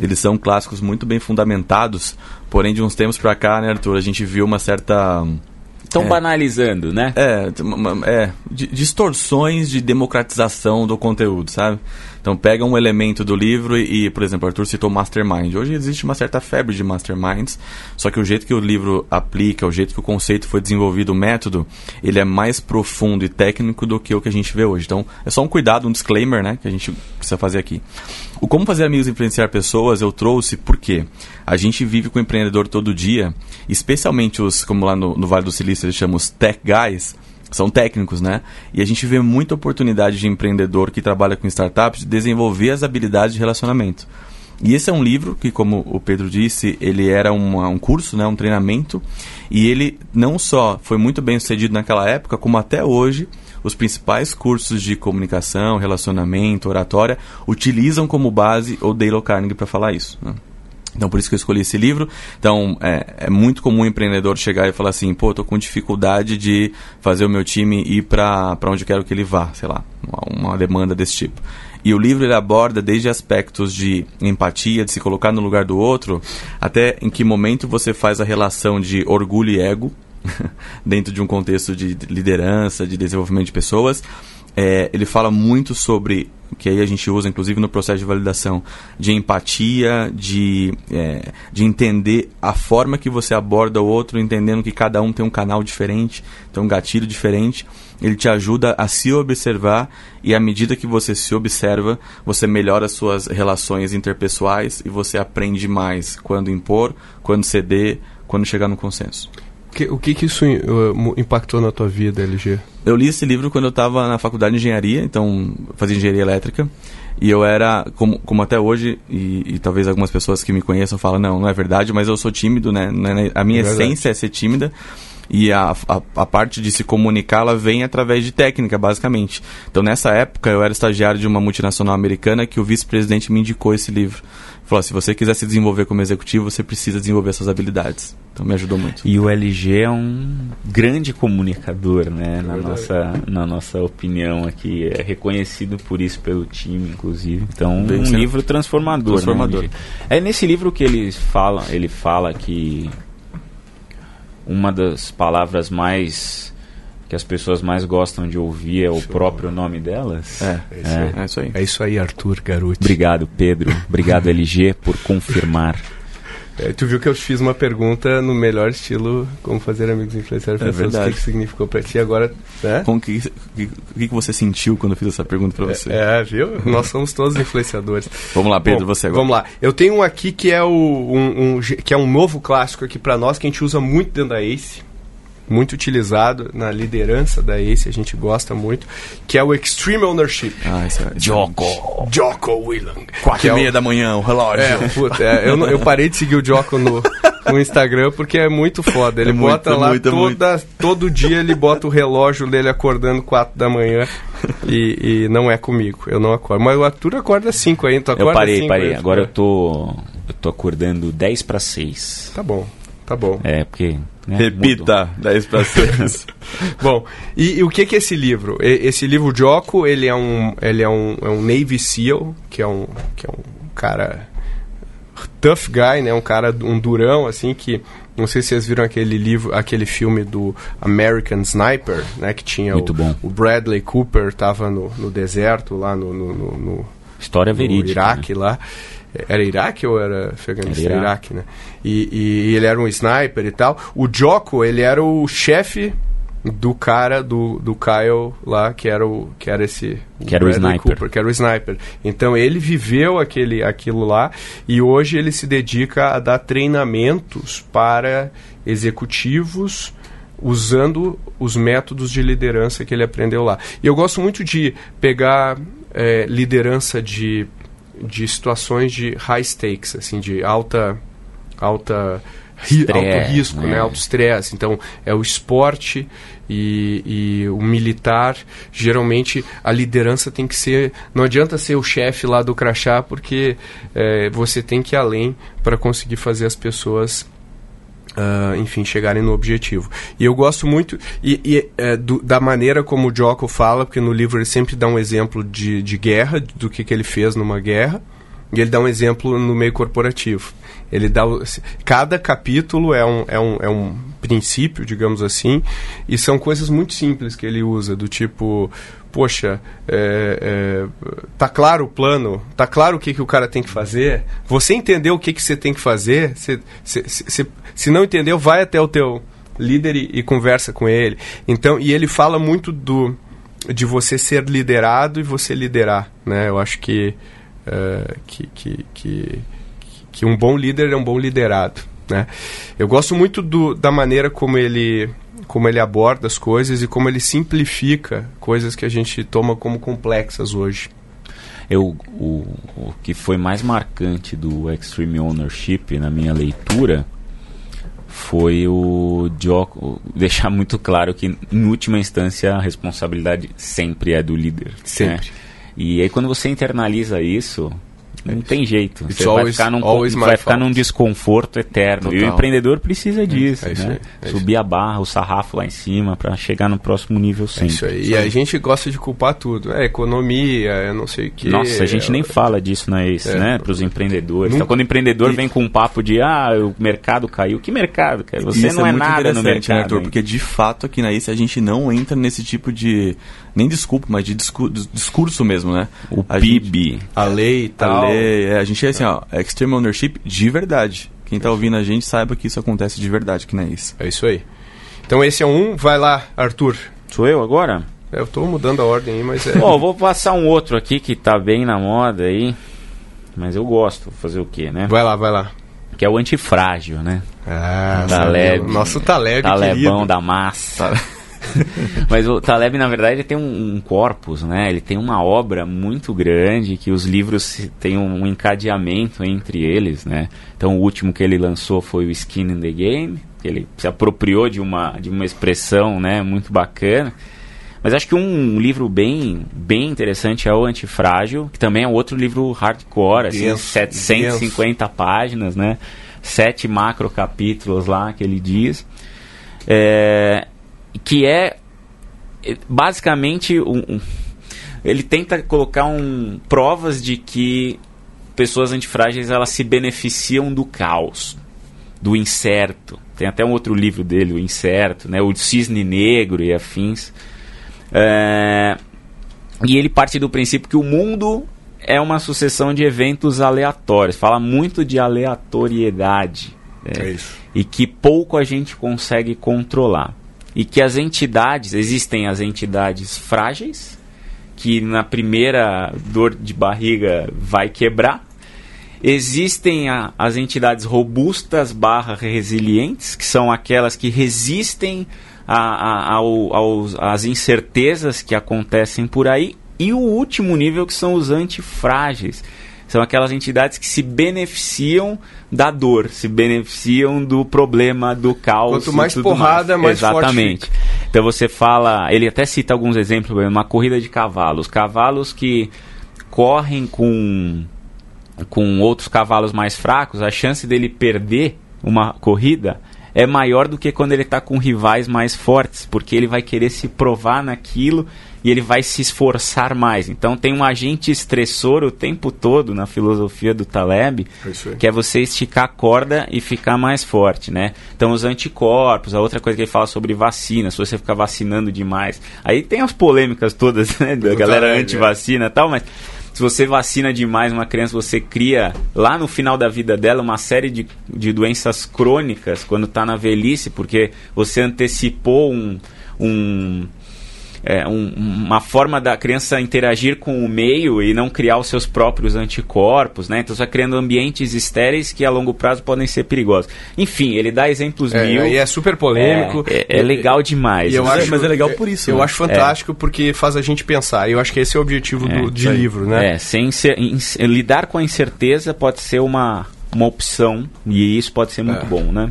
eles são clássicos muito bem fundamentados, porém de uns tempos para cá, né, Arthur, a gente viu uma certa. Estão é, banalizando, né? É, é, distorções de democratização do conteúdo, sabe? Então pega um elemento do livro e, por exemplo, Arthur citou Mastermind. Hoje existe uma certa febre de Masterminds, só que o jeito que o livro aplica, o jeito que o conceito foi desenvolvido, o método, ele é mais profundo e técnico do que o que a gente vê hoje. Então é só um cuidado, um disclaimer, né, que a gente precisa fazer aqui. O como fazer amigos e influenciar pessoas eu trouxe porque a gente vive com o empreendedor todo dia, especialmente os, como lá no, no Vale do Silício eles chamam os tech guys, são técnicos, né? E a gente vê muita oportunidade de empreendedor que trabalha com startups de desenvolver as habilidades de relacionamento. E esse é um livro que, como o Pedro disse, ele era uma, um curso, né, um treinamento, e ele não só foi muito bem sucedido naquela época, como até hoje os principais cursos de comunicação, relacionamento, oratória utilizam como base o Dale Carnegie para falar isso. Né? Então, por isso que eu escolhi esse livro. Então, é, é muito comum o empreendedor chegar e falar assim: pô, tô com dificuldade de fazer o meu time ir para onde quero que ele vá, sei lá, uma, uma demanda desse tipo. E o livro ele aborda desde aspectos de empatia, de se colocar no lugar do outro, até em que momento você faz a relação de orgulho e ego dentro de um contexto de liderança, de desenvolvimento de pessoas. É, ele fala muito sobre que aí a gente usa inclusive no processo de validação de empatia, de, é, de entender a forma que você aborda o outro, entendendo que cada um tem um canal diferente, tem um gatilho diferente. Ele te ajuda a se observar e à medida que você se observa, você melhora as suas relações interpessoais e você aprende mais quando impor, quando ceder, quando chegar no consenso. Que, o que, que isso uh, impactou na tua vida, LG? Eu li esse livro quando eu estava na faculdade de engenharia, então fazia engenharia elétrica. E eu era, como, como até hoje, e, e, talvez algumas pessoas que me conheçam falam, não, não é verdade, mas eu sou tímido, né? A minha é essência é ser tímida. E a, a, a parte de se comunicar, ela vem através de técnica, basicamente. Então, nessa época, eu era estagiário de uma multinacional americana que o vice-presidente me indicou esse livro falou: se você quiser se desenvolver como executivo, você precisa desenvolver essas habilidades. Então me ajudou muito. E o LG é um grande comunicador, né? É na, nossa, na nossa opinião aqui. É reconhecido por isso pelo time, inclusive. Então, Bem, um livro transformador. Né, transformador. Né, é nesse livro que ele fala, ele fala que uma das palavras mais que as pessoas mais gostam de ouvir é o Show. próprio nome delas. É, é, isso, é. é isso aí. É isso aí, Arthur Garuti. Obrigado, Pedro. Obrigado, LG, por confirmar. É, tu viu que eu fiz uma pergunta no melhor estilo como fazer amigos influenciadores é pessoas, o que, que significou para ti agora, né? Com que, que, que você sentiu quando eu fiz essa pergunta para você? É, é, viu? Nós somos todos influenciadores. vamos lá, Pedro, Bom, você agora. Vamos lá. Eu tenho um aqui que é o um, um que é um novo clássico aqui para nós que a gente usa muito dentro da Ace muito utilizado na liderança da ACE, a gente gosta muito, que é o Extreme Ownership. Ah, isso é, Jocko. Jocko Willang. Quatro e meia é o... da manhã, o relógio. É, puta, é, eu, eu parei de seguir o Jocko no, no Instagram porque é muito foda. Ele é bota muito, lá muito, toda, muito. todo dia, ele bota o relógio dele acordando quatro da manhã e, e, não é comigo, eu não acordo. Mas o Arthur acorda cinco aí, tu acorda Eu parei, cinco, parei. Aí, Agora eu tô, eu tô acordando 10 para 6. Tá bom, tá bom. É, porque né? Repita, 10 para 6. Bom, e, e, o que, que é esse livro? Esse livro Jocko, ele é um, ele é um, é um Navy SEAL, que é um, que é um cara tough guy, né? Um cara, um durão, assim, que... Não sei se vocês viram aquele livro, aquele filme do American Sniper, né? Que tinha o, o Bradley Cooper, tava no, no deserto lá no... no, no, no História verídica. No Iraque né? lá. Era Iraque ou era Afeganistão? Era Iraque, né? E, e, e, ele era um sniper e tal. O Jocko, ele era o chefe do cara do, do Kyle lá, que era o que era esse que era o sniper. Cooper, que era o sniper. Então ele viveu aquele aquilo lá e hoje ele se dedica a dar treinamentos para executivos usando os métodos de liderança que ele aprendeu lá. E eu gosto muito de pegar é, liderança de de situações de high stakes, assim, de alta alta ri, alto risco, né? né? alto estresse. Então, é o esporte e, e, o militar. Geralmente, a liderança tem que ser. Não adianta ser o chefe lá do crachá, porque é, você tem que ir além para conseguir fazer as pessoas Uh, enfim, chegarem no objetivo. E eu gosto muito e, e é, do, da maneira como o Jocko fala, porque no livro ele sempre dá um exemplo de, de guerra, do que, que ele fez numa guerra, e ele dá um exemplo no meio corporativo. Ele dá cada capítulo é um, é, um, é um princípio, digamos assim, e são coisas muito simples que ele usa, do tipo, poxa, é, é, tá claro o plano, tá claro o que, que o cara tem que fazer, você entendeu o que, que você tem que fazer, você, você, você se não entendeu, vai até o teu líder e, e conversa com ele. Então, e ele fala muito do de você ser liderado e você liderar, né? Eu acho que, uh, que, que, que, que, um bom líder é um bom liderado, né? Eu gosto muito do, da maneira como ele como ele aborda as coisas e como ele simplifica coisas que a gente toma como complexas hoje. Eu, o, o que foi mais marcante do Extreme Ownership na minha leitura foi o Jocko deixar muito claro que, em última instância, a responsabilidade sempre é do líder. Né? Sempre. Né? E aí, quando você internaliza isso, não tem jeito. It's Você vai always- ficar num, vai ficar num desconforto eterno. E o Total. empreendedor precisa disso, É né? aí, é isso Subir a barra, o sarrafo lá em cima para chegar no próximo nível É sempre. isso aí. E a gente gosta de culpar tudo. É economia, é não sei o que. Nossa, a gente nem fala disso na ACE, É. né? Para os empreendedores. Nunca- Então, quando o empreendedor E- vem com um papo de ah, o mercado caiu. Que mercado, cara? Você Isso não é, muito nada no interessante, mercado. né, Arthur? Porque de fato aqui na ICE a gente não entra nesse tipo de. Nem desculpa, mas de discu- dis- discurso mesmo, né? O A gente- PIB. A lei e tal. A lei, é, a gente é assim, ó, extreme ownership de verdade. Quem tá ouvindo a gente saiba que isso acontece de verdade aqui na ICE. É isso aí. Então esse é um. Vai lá, Arthur. Sou eu agora? É, Eu tô mudando a ordem aí, mas é. Bom, eu vou passar um outro aqui que tá bem na moda aí. Mas eu gosto. Vou fazer o quê, né? Vai lá, vai lá. Que é o antifrágil, né? Ah, Taleb. meu, Nosso Taleb, Talebão querido. da massa. Mas o Taleb, na verdade, ele tem um, um corpus, né? Ele tem uma obra muito grande que os livros têm um encadeamento entre eles, né? Então, o último que ele lançou foi o Skin in the Game, que ele se apropriou de uma, de uma expressão, né? Muito bacana. Mas acho que um livro bem, bem interessante é o Antifrágil, que também é outro livro hardcore, assim, Denso, 750 páginas, né? Sete macro capítulos lá que ele diz. É, que é é, basicamente um, um- ele tenta colocar um, provas de que pessoas antifrágeis elas se beneficiam do caos, do incerto. Tem até um outro livro dele, o Incerto, né? o Cisne Negro e afins. É, e ele parte do princípio que o mundo é uma sucessão de eventos aleatórios. Fala muito de aleatoriedade. né? É e que pouco a gente consegue controlar. E que as entidades, existem as entidades frágeis, que na primeira dor de barriga vai quebrar. Existem a- as entidades robustas barra resilientes, que são aquelas que resistem a- a- ao- aos- às incertezas que acontecem por aí. E o último nível, que são os antifrágeis. São aquelas entidades que se beneficiam da dor, se beneficiam do problema, do caos. Quanto mais porrada, mais forte Exatamente. Então você fala, ele até cita alguns exemplos, uma corrida de cavalos. Cavalos que correm com, com outros cavalos mais fracos, a chance dele perder uma corrida é maior do que quando ele está com rivais mais fortes, porque ele vai querer se provar naquilo e ele vai se esforçar mais. Então tem um agente estressor o tempo todo na filosofia do Taleb, É que é você esticar a corda e ficar mais forte, né? Então os anticorpos, a outra coisa que ele fala sobre vacina, se você ficar vacinando demais. Aí tem as polêmicas todas, né, da galera anti-vacina e tal, mas se você vacina demais uma criança, você cria lá no final da vida dela uma série de, de doenças crônicas quando está na velhice, porque você antecipou um, um, é, um- uma forma da criança interagir com o meio e não criar os seus próprios anticorpos, né? Então você vai criando ambientes estéreis que a longo prazo podem ser perigosos. Enfim, ele dá exemplos É, mil. e é super polêmico. É, é- é legal demais. E eu Mas é- acho, mas é legal por isso, Eu né? acho fantástico porque faz a gente pensar. E eu acho que esse é o objetivo É, do, de livro, né? É, sem ser- ins- lidar com a incerteza pode ser uma, uma opção e isso pode ser muito É. bom, né?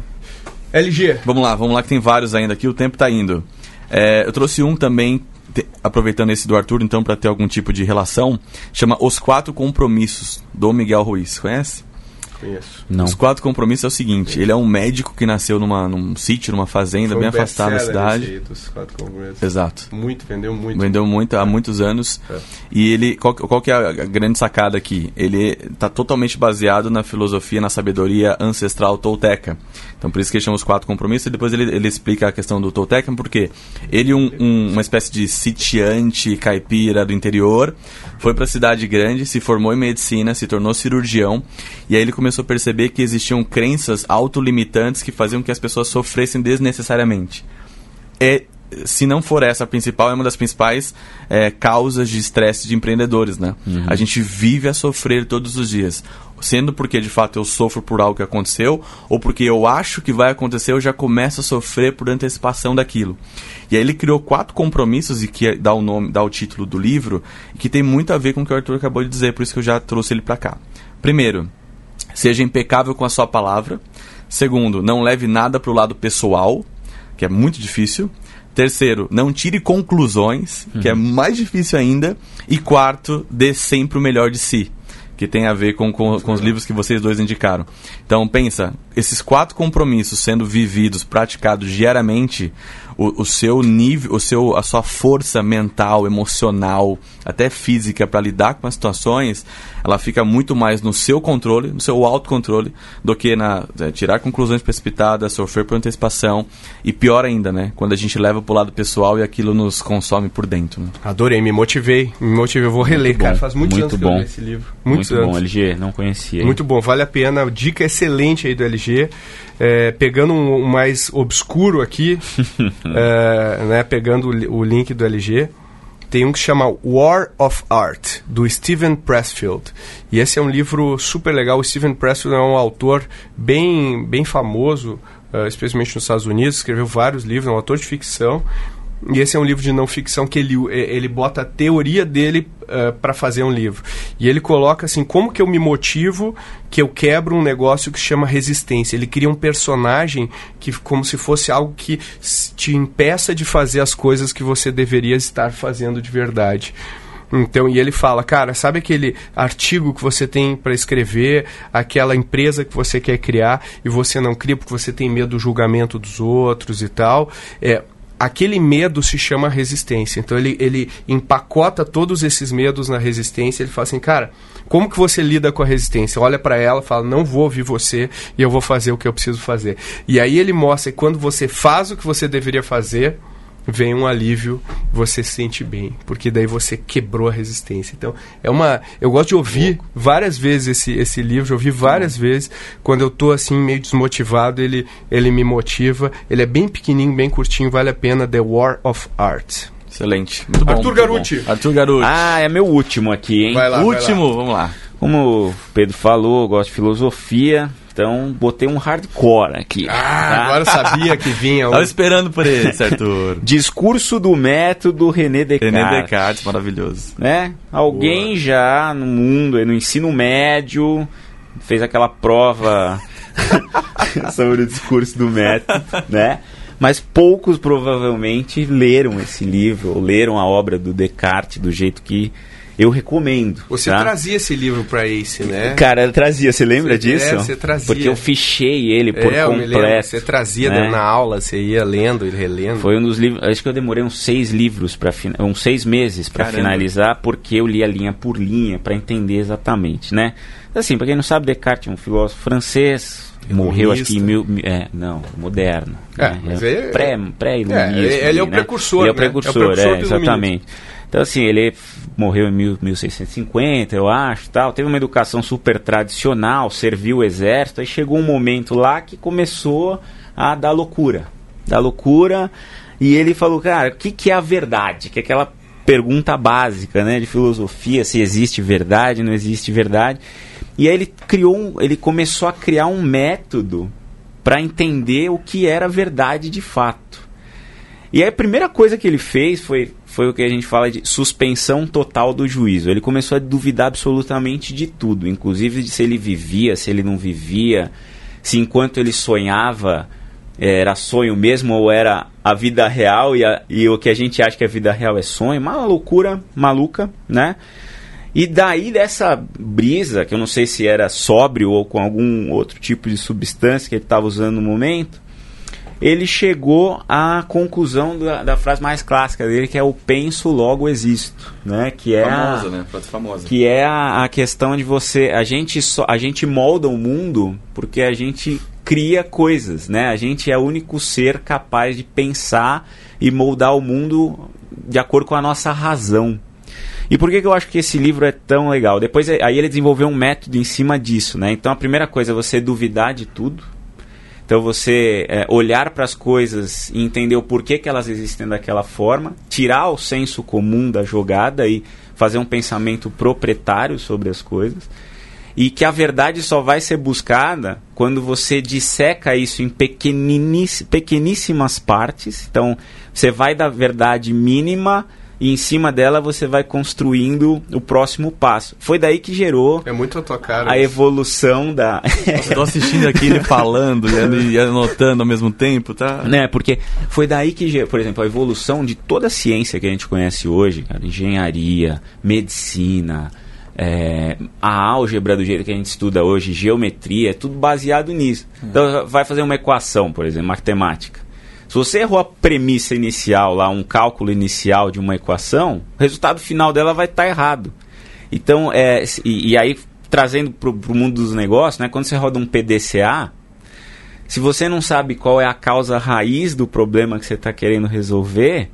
LG. Vamos lá, vamos lá que tem vários ainda aqui, o tempo tá indo. É, eu trouxe um também, te- aproveitando esse do Arthur, então, para ter algum tipo de relação, chama Os Quatro Compromissos, do Miguel Ruiz. Conhece? Conheço. Não. Os Quatro Compromissos é o seguinte, ele é um médico que nasceu numa, num sítio, numa fazenda, Foi bem afastado da cidade. aí dos quatro congressos. Exato. Muito, vendeu muito. Vendeu muito há muitos anos. É. E ele, qual, qual que é a a grande sacada aqui? Ele está totalmente baseado na filosofia, na sabedoria ancestral tolteca. Então por isso que ele chama os quatro compromissos. E depois ele, ele explica a questão do tolteca, porque ele, um, um- uma espécie de sitiante caipira do interior, foi para a cidade grande, se formou em medicina, se tornou cirurgião. E aí ele começou a perceber que existiam crenças autolimitantes que faziam que as pessoas sofressem desnecessariamente é, se não for essa a principal, é uma das principais é, causas de estresse de empreendedores, né? A gente vive a sofrer todos os dias. Sendo porque de fato eu sofro por algo que aconteceu, ou porque eu acho que vai acontecer, eu já começo a sofrer por antecipação daquilo. E aí ele criou quatro compromissos, e que dá o nome, dá o título do livro, e que tem muito a ver com o que o Arthur acabou de dizer, por isso que eu já trouxe ele para cá. Primeiro, seja impecável com a sua palavra. Segundo, não leve nada para o lado pessoal, que é muito difícil. Terceiro, não tire conclusões, que é mais difícil ainda. E quarto, dê sempre o melhor de si, que tem a ver com, com, com os livros que vocês dois indicaram. Então, pensa, esses quatro compromissos sendo vividos, praticados diariamente, o, o seu nível, o seu, a sua força mental, emocional, até física para lidar com as situações, ela fica muito mais no seu controle, no seu autocontrole, do que na é, tirar conclusões precipitadas, sofrer por antecipação e pior ainda, né? Quando a gente leva para o lado pessoal e aquilo nos consome por dentro. Né? Adorei, me motivei, me motivei, eu vou reler, cara. Faz muitos muito anos bom. que eu li esse livro. Muitos muito anos. bom, LG, não conhecia. hein? Muito bom, vale a pena. Dica excelente aí do LG. É, pegando um, um mais obscuro aqui, é, né, pegando o, o link do LG, tem um que chama War of Art, do Steven Pressfield. E esse é um livro super legal. O Steven Pressfield é um autor bem, bem famoso, eh, especialmente nos Estados Unidos, escreveu vários livros, é um autor de ficção. E esse é um livro de não ficção que ele, eh, ele bota a teoria dele para fazer um livro. E ele coloca assim, como que eu me motivo que eu quebro um negócio que se chama resistência. Ele cria um personagem que como se fosse algo que te impeça de fazer as coisas que você deveria estar fazendo de verdade. Então, e ele fala, cara, sabe aquele artigo que você tem para escrever, aquela empresa que você quer criar e você não cria porque você tem medo do julgamento dos outros e tal? É, aquele medo se chama resistência. Então ele, ele empacota todos esses medos na resistência. Ele fala assim, cara, como que você lida com a resistência? Olha para ela, fala, não vou ouvir você e eu vou fazer o que eu preciso fazer. E aí ele mostra que quando você faz o que você deveria fazer, vem um alívio, você se sente bem, porque daí você quebrou a resistência. Então, é uma, eu gosto de ouvir várias vezes esse, esse livro, já ouvi várias vezes, quando eu tô assim meio desmotivado, ele ele me motiva. Ele é bem pequenininho, bem curtinho, vale a pena The War of Art. Excelente. Muito bom. Arthur muito Garuti. bom. Arthur Garuti. Ah, é meu último aqui, hein? Vai lá, vai Último, vamos lá. Como o Pedro falou, eu gosto de filosofia, então botei um hardcore aqui. Ah, tá? agora eu sabia que vinha um... Tava esperando por esse, Arthur. Discurso do método René Descartes. René Descartes, maravilhoso. né? Alguém já no mundo, no ensino médio, fez aquela prova sobre o discurso do método, né? Mas poucos provavelmente leram esse livro, ou leram a obra do Descartes do jeito que eu recomendo. Você tá? trazia esse livro para Ace, né? Cara, eu trazia, você lembra Você- disso? é, você trazia. Porque eu fichei ele por é, completo. você trazia né? na aula, você ia lendo e relendo. Foi um dos livros. Acho que eu demorei uns seis livros para uns seis meses para finalizar, porque eu li a linha por linha para entender exatamente, né? Assim, para quem não sabe, Descartes é um filósofo francês. Morreu acho que em mil, mi- é, não, moderno. É, né? mas é- pré, pré-iluminismo. É, ele é ali, o né? precursor, Ele é o né? É o precursor, precursor é, exatamente. Então, assim, ele morreu em mil, 1650, eu acho, tal. Teve uma educação super tradicional, serviu o exército. Aí chegou um momento lá que começou a dar loucura. Dar loucura. E ele falou, cara, o que, que é a verdade? Que é aquela pergunta básica, né, de filosofia, se existe verdade, não existe verdade. E aí ele criou ele começou a criar um método para entender o que era verdade de fato. E aí a primeira coisa que ele fez foi, foi o que a gente fala de suspensão total do juízo. Ele começou a duvidar absolutamente de tudo, inclusive de se ele vivia, se ele não vivia, se enquanto ele sonhava eh, era sonho mesmo ou era a vida real e, a- e o que a gente acha que a vida real é sonho. Uma loucura maluca, né? E daí dessa brisa, que eu não sei se era sóbrio ou com algum outro tipo de substância que ele estava usando no momento, ele chegou à conclusão da, da frase mais clássica dele, que é o penso, logo existo, né? Que é a, Famosa, né? Frase famosa. que é a, a questão de você a gente só a gente molda o mundo porque a gente cria coisas né a gente é o único ser capaz de pensar e moldar o mundo de acordo com a nossa razão e por que, que eu acho que esse livro é tão legal depois aí ele desenvolveu um método em cima disso né então a primeira coisa é você duvidar de tudo então você é, olhar para as coisas e entender o porquê que elas existem daquela forma, tirar o senso comum da jogada e fazer um pensamento proprietário sobre as coisas. E que a verdade só vai ser buscada quando você disseca isso em pequeníssimas partes. Então, você vai da verdade mínima e em cima dela você vai construindo o próximo passo. Foi daí que gerou É muito a tua cara. a evolução da. Eu tô assistindo aqui ele falando e an- anotando ao mesmo tempo, tá? né? Porque foi daí que, ge- por exemplo, a evolução de toda a ciência que a gente conhece hoje, cara, engenharia, medicina, é, a álgebra do jeito que a gente estuda hoje, geometria, é tudo baseado nisso. Então, vai fazer uma equação, por exemplo, matemática. Se você errou a premissa inicial, lá um cálculo inicial de uma equação, o resultado final dela vai estar errado. Então, é, e, e aí trazendo para o mundo dos negócios, né, quando você roda um PDCA, se você não sabe qual é a causa raiz do problema que você está querendo resolver,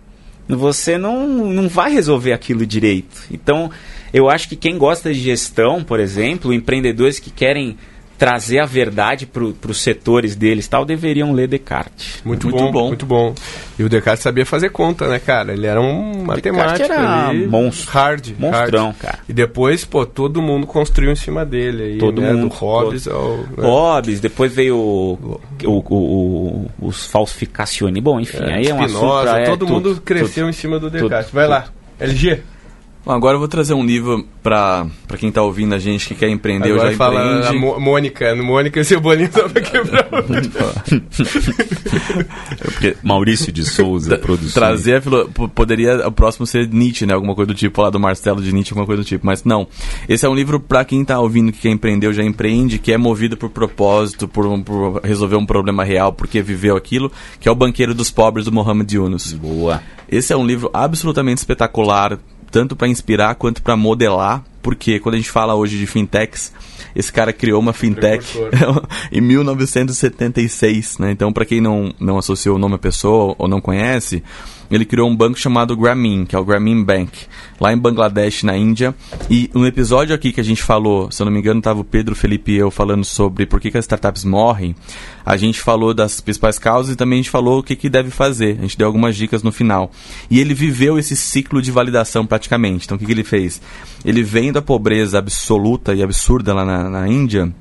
você não, não vai resolver aquilo direito. Então, eu acho que quem gosta de gestão, por exemplo, empreendedores que querem trazer a verdade para os setores deles tal, deveriam ler Descartes. Muito, muito bom, bom, muito bom. E o Descartes sabia fazer conta, né, cara? Ele era um matemático. era ali, monstro. Hard. Monstrão, hard. cara. E depois, pô, todo mundo construiu em cima dele. Aí, todo né? mundo. Do Hobbes todo... ao... Né? Hobbes, depois veio o, o, o, os falsificações. Bom, enfim, é, aí é um Spinoza, assunto... todo é, mundo tudo, cresceu tudo, em cima do Descartes. Vai lá, LG. Bom, agora eu vou trazer um livro para quem está ouvindo a gente que quer empreender agora ou já fala empreende. A Mônica, no Mônica e Cebolinha só pra quebrar Porque Maurício de Souza produziu. Trazer a filo... Poderia o próximo ser Nietzsche, né? Alguma coisa do tipo, lá do Marcelo de Nietzsche, alguma coisa do tipo. Mas não. Esse é um livro para quem está ouvindo que quer empreender ou já empreende, que é movido por propósito, por, por resolver um problema real, porque viveu aquilo, que é O Banqueiro dos Pobres, do Mohamed Yunus. Boa. Esse é um livro absolutamente espetacular, tanto para inspirar quanto para modelar, porque quando a gente fala hoje de fintechs, esse cara criou uma fintech em 1976, né? Então, para quem não, não associou o nome à pessoa ou não conhece, ele criou um banco chamado Grameen, que é o Grameen Bank, lá em Bangladesh, na Índia. E no episódio aqui que a gente falou, se eu não me engano, estava o Pedro, Felipe e eu falando sobre por que, que as startups morrem. A gente falou das principais causas e também a gente falou o que, que deve fazer. A gente deu algumas dicas no final. E ele viveu esse ciclo de validação praticamente. Então, o que, que ele fez? Ele vem da pobreza absoluta e absurda lá na, na Índia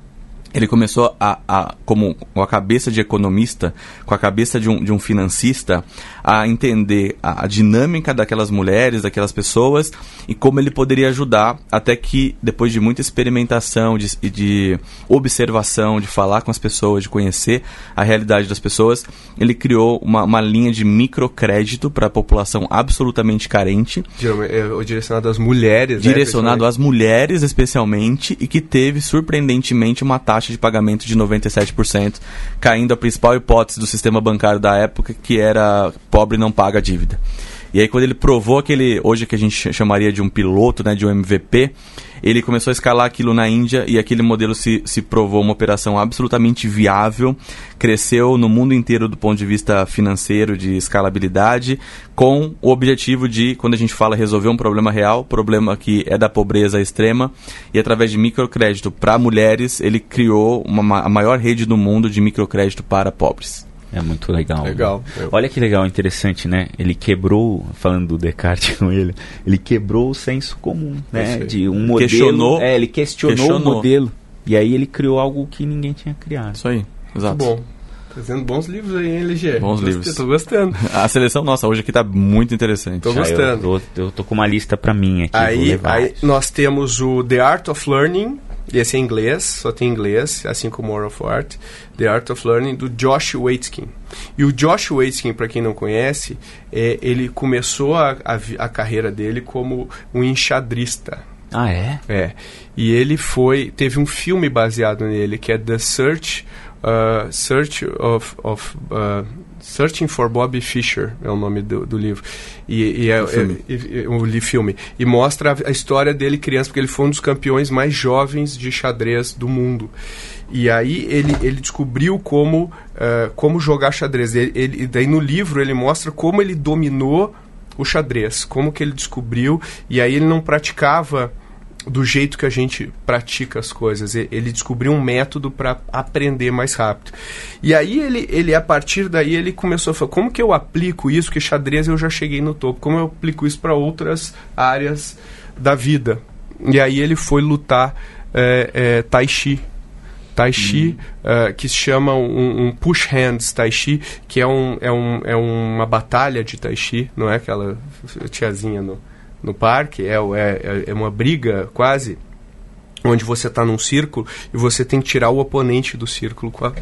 ele começou a, a, como com a cabeça de economista, com a cabeça de um, de um financista, a entender a, a, dinâmica daquelas mulheres, daquelas pessoas e como ele poderia ajudar, até que depois de muita experimentação, de, de observação, de falar com as pessoas, de conhecer a realidade das pessoas, ele criou uma, uma linha de microcrédito para a população absolutamente carente. É, direcionado às mulheres. Direcionado né, às mulheres, especialmente, e que teve surpreendentemente uma taxa taxa de pagamento de 97%, caindo a principal hipótese do sistema bancário da época, que era pobre não paga dívida. E aí quando ele provou aquele, hoje que a gente chamaria de um piloto, né, de um MVP, ele começou a escalar aquilo na Índia e aquele modelo se, se provou uma operação absolutamente viável, cresceu no mundo inteiro do ponto de vista financeiro, de escalabilidade, com o objetivo de, quando a gente fala resolver um problema real, problema que é da pobreza extrema, e através de microcrédito para mulheres, ele criou uma, a maior rede do mundo de microcrédito para pobres. É muito legal. Legal. Né? Olha que legal, interessante, né? Ele quebrou, falando do Descartes com ele, ele quebrou o senso comum, né? De um modelo. Questionou. É, ele questionou, questionou o modelo. E aí ele criou algo que ninguém tinha criado. Isso aí, exato. Muito bom. Trazendo bons livros aí, hein, LG? Bons Gostei, livros. Tô gostando. A seleção nossa hoje aqui tá muito interessante. Tô gostando. Eu, eu, eu tô com uma lista para mim aqui. Aí, aí nós temos o The Art of Learning, esse é em inglês, só tem inglês, assim como War of Art, The Art of Learning, do Josh Waitzkin. E o Josh Waitzkin, para quem não conhece, é, ele começou a, a, a, carreira dele como um enxadrista. Ah, é? É. E ele foi. Teve um filme baseado nele, que é The Search. Uh, Search of, of uh, Searching for Bobby Fischer é o nome do, do livro. E, e é, o filme. É, é, filme. E mostra a, a, história dele criança porque ele foi um dos campeões mais jovens de xadrez do mundo. E aí ele, ele descobriu como uh, como jogar xadrez. Ele, ele, daí no livro ele mostra como ele dominou o xadrez como que ele descobriu. E aí ele não praticava do jeito que a gente pratica as coisas. Ele descobriu um método para aprender mais rápido. E aí ele, ele, a partir daí, ele começou a falar, como que eu aplico isso? Porque xadrez eu já cheguei no topo. Como eu aplico isso para outras áreas da vida? E aí ele foi lutar é, é, Tai Chi. Tai Chi, uh, que se chama um, um, Push Hands Tai Chi, que é, um, é, um, é uma batalha de Tai Chi, não é aquela tiazinha no, no parque, é, é, é uma briga quase. onde você está num círculo e você tem que tirar o oponente do círculo com a,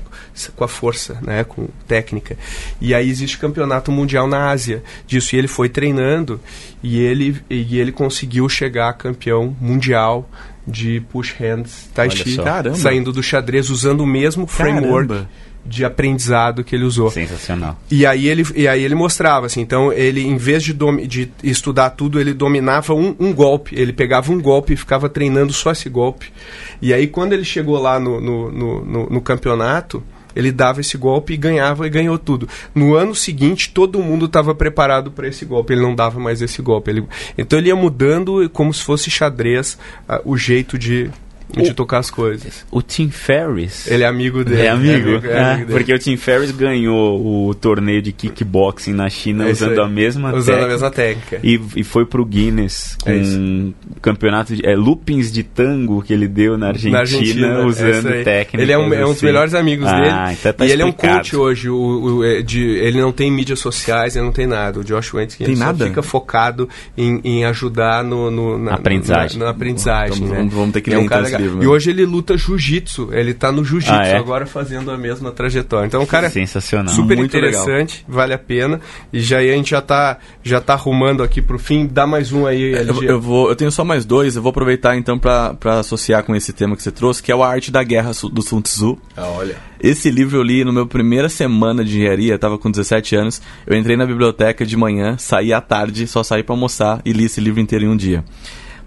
com a força, né, com técnica. E aí existe campeonato mundial na Ásia disso. E ele foi treinando e ele, e ele conseguiu chegar a campeão mundial de push hands tai chi, saindo do xadrez usando o mesmo framework. Caramba de aprendizado que ele usou. Sensacional. E aí ele, e aí ele mostrava, assim, então ele, em vez de, de estudar tudo, ele dominava um, um, golpe. Ele pegava um golpe e ficava treinando só esse golpe. E aí quando ele chegou lá no, no, no, no, no campeonato, ele dava esse golpe e ganhava e ganhou tudo. No ano seguinte, todo mundo estava preparado para esse golpe. Ele não dava mais esse golpe. Ele, então ele ia mudando como se fosse xadrez uh, o jeito de de tocar as coisas. O Tim Ferriss. Ele é amigo dele. É amigo? É amigo, é amigo porque o Tim Ferriss ganhou o torneio de kickboxing na China é usando a mesma usando a mesma técnica. E, e foi pro Guinness com um campeonato de é, loopings de tango que ele deu na Argentina, na Argentina usando técnica. Ele é um, é um dos assim. melhores amigos ah, dele. Então tá e explicado. ele é um coach hoje. O, o, é, de, ele não tem mídias sociais, ele não tem nada. O Josh Wentz tem nada? fica focado em, em ajudar no, no na aprendizagem. Na, na aprendizagem então, né? vamos, vamos ter que é um então livro. E hoje ele luta jiu-jitsu. Ele tá no jiu-jitsu ah, é? agora fazendo a mesma trajetória. Então, cara é sensacional, super Muito interessante, legal. vale a pena. E já aí a gente já tá, já tá arrumando aqui pro fim. Dá mais um aí, eu, eu, vou, eu tenho só mais dois. Eu vou aproveitar então para associar com esse tema que você trouxe, que é o A Arte da Guerra do Sun Tzu. Ah, olha. Esse livro eu li no meu primeira semana de engenharia, estava com 17 anos. Eu entrei na biblioteca de manhã, saí à tarde, só saí para almoçar e li esse livro inteiro em um dia.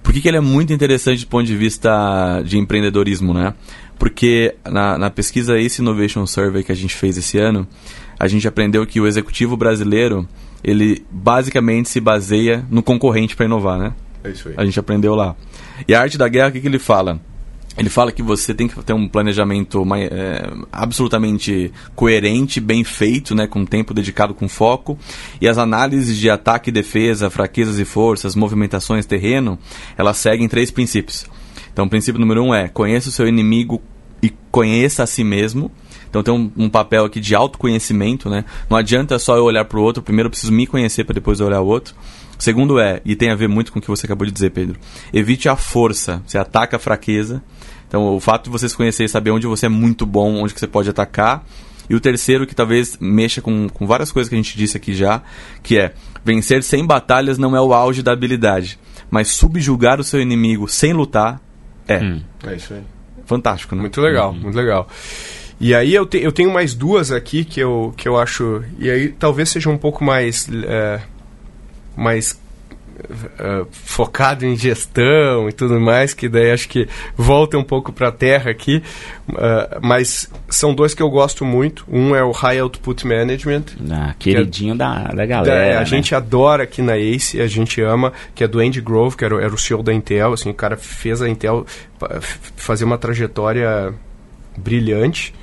Por que, que ele é muito interessante do ponto de vista de empreendedorismo, né? Porque na, na pesquisa Ace Innovation Survey que a gente fez esse ano, a gente aprendeu que o executivo brasileiro, ele basicamente se baseia no concorrente para inovar, né? É isso aí. A gente aprendeu lá. E a arte da guerra, o que, que ele fala? Ele fala que você tem que ter um planejamento é, absolutamente coerente, bem feito, né, com tempo dedicado com foco. E as análises de ataque e defesa, fraquezas e forças, movimentações, terreno, elas seguem três princípios. Então, o princípio número um é conheça o seu inimigo e conheça a si mesmo. Então tem um, um, papel aqui de autoconhecimento, né? Não adianta só eu olhar para o outro, primeiro eu preciso me conhecer para depois olhar o outro. Segundo é, e tem a ver muito com o que você acabou de dizer, Pedro, evite a força, você ataca a fraqueza. Então o fato de você se conhecer e saber onde você é muito bom, onde que você pode atacar. E o terceiro, que talvez mexa com, com várias coisas que a gente disse aqui já, que é vencer sem batalhas não é o auge da habilidade, mas subjugar o seu inimigo sem lutar é. Hum. É isso aí. Fantástico, né? Muito legal, uhum. muito legal. E aí eu, te, eu tenho mais duas aqui que eu, que eu acho. E aí talvez seja um pouco mais. É, mais Uh, focado em gestão e tudo mais, que daí acho que volta um pouco para a terra aqui, uh, mas são dois que eu gosto muito. Um é o High Output Management. Ah, queridinho é, da, da galera. Da, a né? gente adora aqui na Ace, a gente ama, que é do Andy Grove, que era, era o CEO da Intel. Assim, o cara fez a Intel fazer uma trajetória brilhante.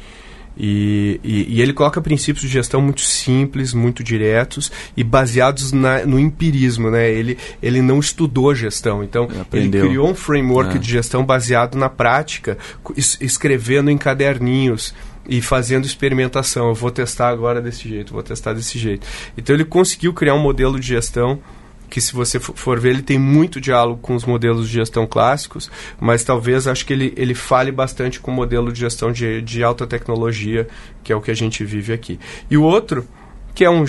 E, e, e, ele coloca princípios de gestão muito simples, muito diretos e baseados na, no empirismo, né? Ele, ele não estudou gestão, então ele criou um framework é. de gestão baseado na prática, es, escrevendo em caderninhos e fazendo experimentação. Eu vou testar agora desse jeito, vou testar desse jeito. Então ele conseguiu criar um modelo de gestão que se você for ver, ele tem muito diálogo com os modelos de gestão clássicos, mas talvez acho que ele, ele fale bastante com o modelo de gestão de, de alta tecnologia, que é o que a gente vive aqui. E o outro, que é um.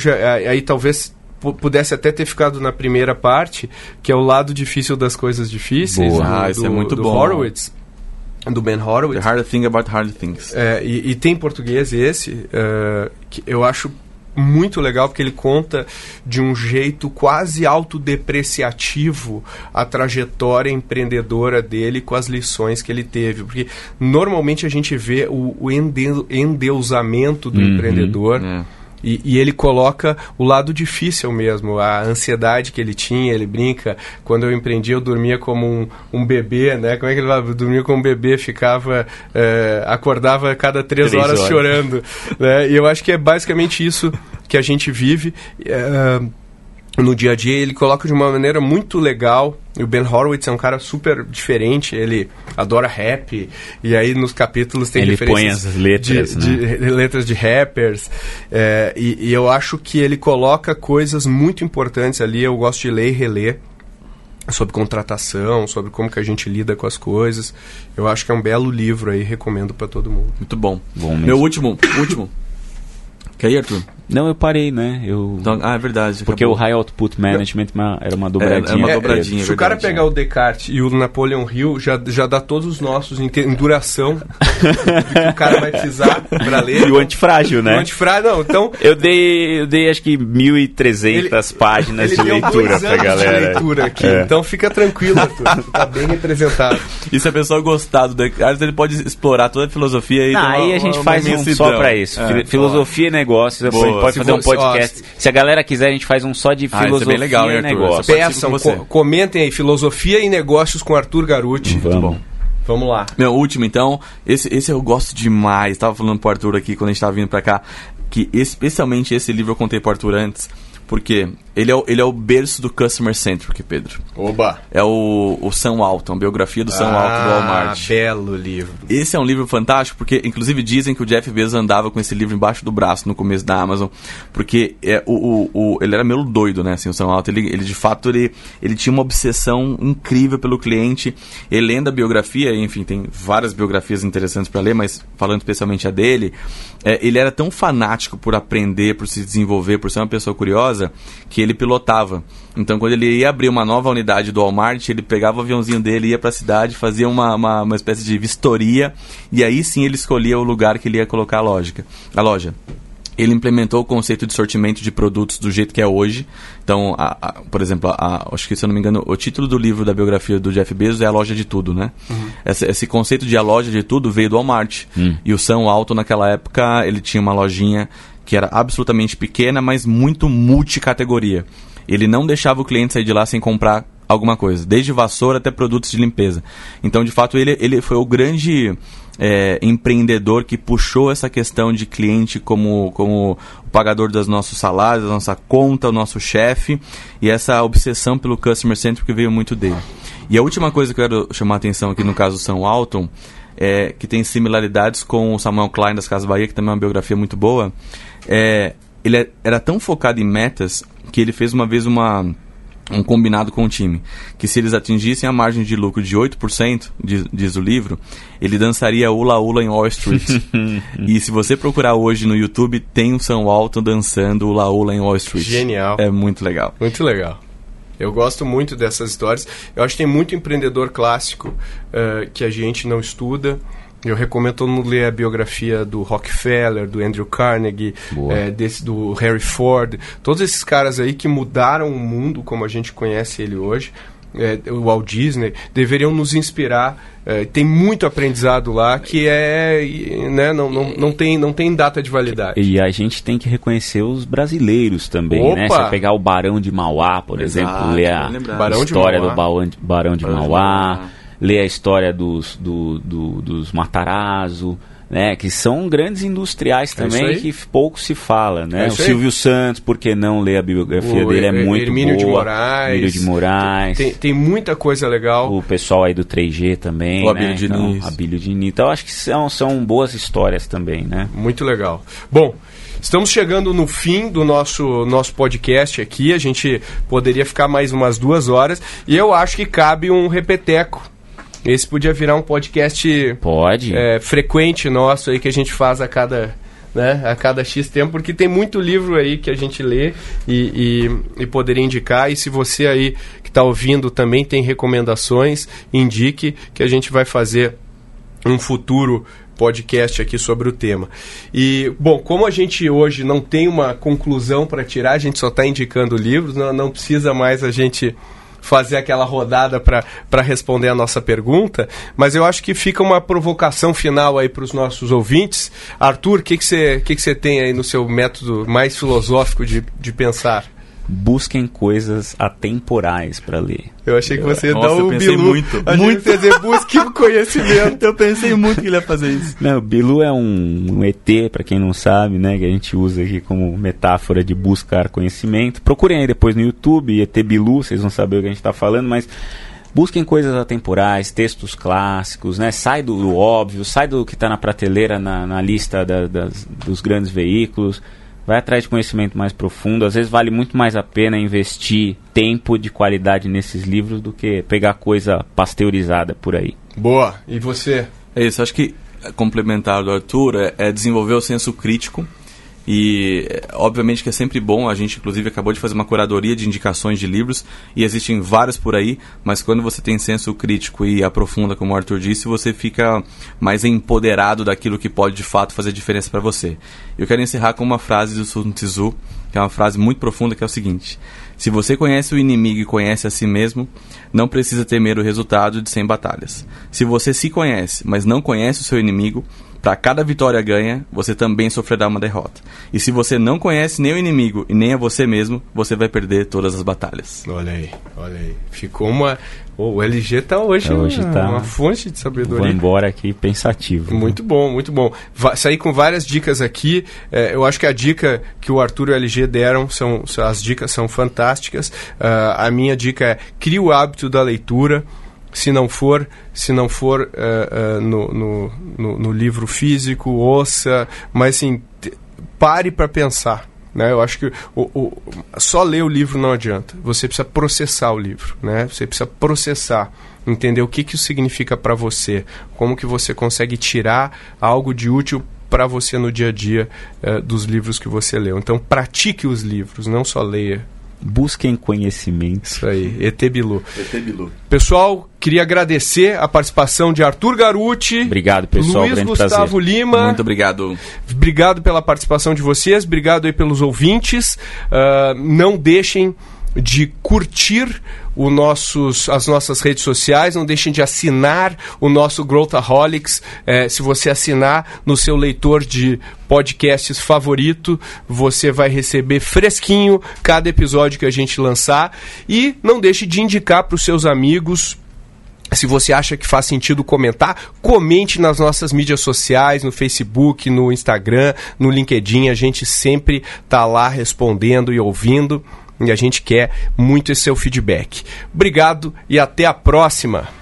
Aí talvez pudesse até ter ficado na primeira parte, que é o lado difícil das coisas difíceis. Boa. Do, ah, isso é muito do bom. Horowitz do Ben Horowitz. The Hard Thing About Hard Things. É, e, e, tem em português esse, uh, que eu acho muito legal porque ele conta de um jeito quase autodepreciativo a trajetória empreendedora dele com as lições que ele teve. Porque normalmente a gente vê o, o endeusamento do uhum, empreendedor. É e, e, ele coloca o lado difícil mesmo, a ansiedade que ele tinha. Ele brinca, quando eu empreendi, eu dormia como um, um bebê, né? Como é que ele fala? Dormia como um bebê, ficava, é, acordava cada três, três horas, horas, chorando. Né? E eu acho que é basicamente isso que a gente vive. É, no dia a dia, ele coloca de uma maneira muito legal. E o Ben Horowitz é um cara super diferente, ele adora rap, e aí nos capítulos tem ele põe as letras, de, né? de, de letras de rappers. É, e, e, eu acho que ele coloca coisas muito importantes ali, eu gosto de ler e reler. sobre contratação, sobre como que a gente lida com as coisas. Eu acho que é um belo livro aí, recomendo para todo mundo. Muito bom. Bom mesmo. Meu último, último. Quer ir, Arthur? Não, eu parei, né? Eu... Então, ah, é verdade. Porque acabou. o High Output Management ma- era uma dobradinha. era uma com dobradinha. Pedro. Se o cara pegar o Descartes e o Napoleon Hill, já, já dá todos os nossos em, te- em duração do que o cara vai precisar para ler. E o antifrágil, O né? antifrágil, não, então... Eu dei, eu dei acho que 1.300 páginas ele de leitura pra galera. de leitura aqui, É. então fica tranquilo, Arthur. Você tá bem representado. E se a pessoa gostar do Descartes, ele pode explorar toda a filosofia e Não, tem uma- aí a gente uma faz um só pra isso. É. Fili- filosofia e negócios. Gente Boa. pode Se fazer um você- ó, podcast. Se a galera quiser, a gente faz um só de Ah, isso é bem filosofia legal, e hein, negócios. Peçam, com você. co- comentem aí, filosofia e negócios com Arthur Garuti. Vamos. bom. Vamos lá. Meu último, então, esse, esse eu gosto demais. Tava falando pro Arthur aqui quando a gente tava vindo pra cá, que especialmente esse livro eu contei pro Arthur antes, porque ele é, o- ele é o berço do Customer Centric, Pedro. Oba! É o, o Sam Walton, biografia do Sam Walton do Walmart. Ah, belo livro. Esse é um livro fantástico, porque inclusive dizem que o Jeff Bezos andava com esse livro embaixo do braço no começo da Amazon, porque é, o, o, o- ele era meio doido, né? Assim, o Sam Walton, ele, ele de fato ele, ele tinha uma obsessão incrível pelo cliente. Ele lendo a biografia, enfim, tem várias biografias interessantes para ler, mas falando especialmente a dele, é, ele era tão fanático por aprender, por se desenvolver, por ser uma pessoa curiosa, que ele pilotava. Então, quando ele ia abrir uma nova unidade do Walmart, ele pegava o aviãozinho dele, ia para a cidade, fazia uma, uma, uma espécie de vistoria, e aí sim ele escolhia o lugar que ele ia colocar a, lógica, a loja. Ele implementou o conceito de sortimento de produtos do jeito que é hoje. Então, a- a- por exemplo, a- a- acho que se eu não me engano, o título do livro da biografia do Jeff Bezos é A Loja de Tudo, né? Esse, esse conceito de a loja de tudo veio do Walmart. E o Sam Alto, naquela época, ele tinha uma lojinha que era absolutamente pequena, mas muito multicategoria. Ele não deixava o cliente sair de lá sem comprar alguma coisa, desde vassoura até produtos de limpeza. Então, de fato, ele, ele foi o grande é, empreendedor que puxou essa questão de cliente como, como o pagador dos nossos salários, da nossa conta, o nosso chefe, e essa obsessão pelo customer centric veio muito dele. E a última coisa que eu quero chamar a atenção aqui no caso São Alton, é, que tem similaridades com o Samuel Klein das Casas Bahia, que também é uma biografia muito boa, é, ele é- era tão focado em metas que ele fez uma vez uma um combinado com o time, que se eles atingissem a margem de lucro de 8%, diz, diz o livro, ele dançaria Ula Ula em Wall Street. e se você procurar hoje no YouTube, tem o Sam Walton dançando Ula Ula em Wall Street. Genial. É muito legal. Muito legal. Eu gosto muito dessas histórias. Eu acho que tem muito empreendedor clássico eh, que a gente não estuda. Eu recomendo todo mundo ler a biografia do Rockefeller, do Andrew Carnegie, eh, desse, do Harry Ford. Todos esses caras aí que mudaram o mundo como a gente conhece ele hoje. eh, o Walt Disney deveriam nos inspirar. Eh, tem muito aprendizado lá que é, e, né, não, não, não, tem, não tem data de validade. E a gente tem que reconhecer os brasileiros também, né? Opa! Se você pegar o Barão de Mauá, por Exato, exemplo, ler a história Mauá. do Barão de Barão de Mauá, Ler a história dos, do, do- dos Matarazzo, né? Que são grandes industriais É também aí. que pouco se fala, É né? o isso aí. Silvio Santos, por que não ler a biografia O dele? É muito Hermínio boa. de Moraes. Hermínio de Moraes. Tem, tem muita coisa legal. O pessoal aí do 3G também, O né? Abílio Diniz. Então, Abílio Diniz. Então, acho que são, são boas histórias também, né? Muito legal. Bom, estamos chegando no fim do nosso, nosso podcast aqui. A gente poderia ficar mais umas duas horas. E eu acho que cabe um repeteco. Esse podia virar um podcast Pode. é, frequente nosso aí que a gente faz a cada. Né, a cada X tempo, porque tem muito livro aí que a gente lê e, e, e poderia indicar. E se você aí que está ouvindo também tem recomendações, indique que a gente vai fazer um futuro podcast aqui sobre o tema. E, bom, como a gente hoje não tem uma conclusão para tirar, a gente só está indicando livros, não, não precisa mais a gente fazer aquela rodada para responder a nossa pergunta, mas eu acho que fica uma provocação final aí para os nossos ouvintes. Arthur, o que você que que que tem aí no seu método mais filosófico de, de pensar? Busquem coisas atemporais para ler. Eu achei que você ia Nossa, dar eu o pensei Bilu. muito, Achei muito. ia dizer, busque o conhecimento. Eu pensei muito que ele ia fazer isso. Não, o Bilu é um, um ET, para quem não sabe, né? Que a gente usa aqui como metáfora de buscar conhecimento. Procurem aí depois no YouTube, ET Bilu, vocês vão saber o que a gente está falando, mas busquem coisas atemporais, textos clássicos, né? Sai do, do óbvio, sai do que está na prateleira, na, na lista da- das- dos grandes veículos. Vai atrás de conhecimento mais profundo. Às vezes vale muito mais a pena investir tempo de qualidade nesses livros do que pegar coisa pasteurizada por aí. Boa. E você? É isso, acho que complementar do Arthur é, é desenvolver o senso crítico e obviamente que é sempre bom, a gente inclusive acabou de fazer uma curadoria de indicações de livros e existem vários por aí, mas quando você tem senso crítico e aprofunda, como o Arthur disse, você fica mais empoderado daquilo que pode de fato fazer diferença para você. Eu quero encerrar com uma frase do Sun Tzu, que é uma frase muito profunda, que é o seguinte: Se você conhece o inimigo e conhece a si mesmo, não precisa temer o resultado de 100 batalhas. Se você se conhece, mas não conhece o seu inimigo, para cada vitória ganha, você também sofrerá uma derrota. E se você não conhece nem o inimigo e nem a você mesmo, você vai perder todas as batalhas. Olha aí, olha aí. Ficou uma. Oh, o LG tá hoje, É, hoje uma, tá- uma fonte de Vou sabedoria. embora aqui pensativo. Muito bom, muito bom. Va saí com várias dicas aqui. É, eu acho que a dica que o Arthur e o LG deram são, são- as dicas são fantásticas. Ah, a minha dica é crie o hábito da leitura. Se não for, se não for ah, ah, no, no, no, no livro físico, ouça, mas te- pare para pensar. Né? Eu acho que o, o- só ler o livro não adianta. Você precisa processar o livro. Né? Você precisa processar, entender o que, que isso significa para você, como que você consegue tirar algo de útil para você no dia a dia eh, dos livros que você leu. Então pratique os livros, não só leia. Busquem conhecimento. Isso aí, ET Bilu. ET Bilu. Pessoal, queria agradecer a participação de Arthur Garuti. Obrigado, pessoal. Luiz grande Gustavo prazer. Lima. Muito obrigado. Obrigado pela participação de vocês, obrigado aí pelos ouvintes. Ah, não deixem de curtir o nossos, as nossas redes sociais, não deixem de assinar o nosso Growthaholics. Eh, se você assinar no seu leitor de podcasts favorito, você vai receber fresquinho cada episódio que a gente lançar. E não deixe de indicar para os seus amigos, se você acha que faz sentido comentar, comente nas nossas mídias sociais, no Facebook, no Instagram, no LinkedIn. A gente sempre tá lá respondendo e ouvindo. E a gente quer muito esse seu feedback. Obrigado e até a próxima!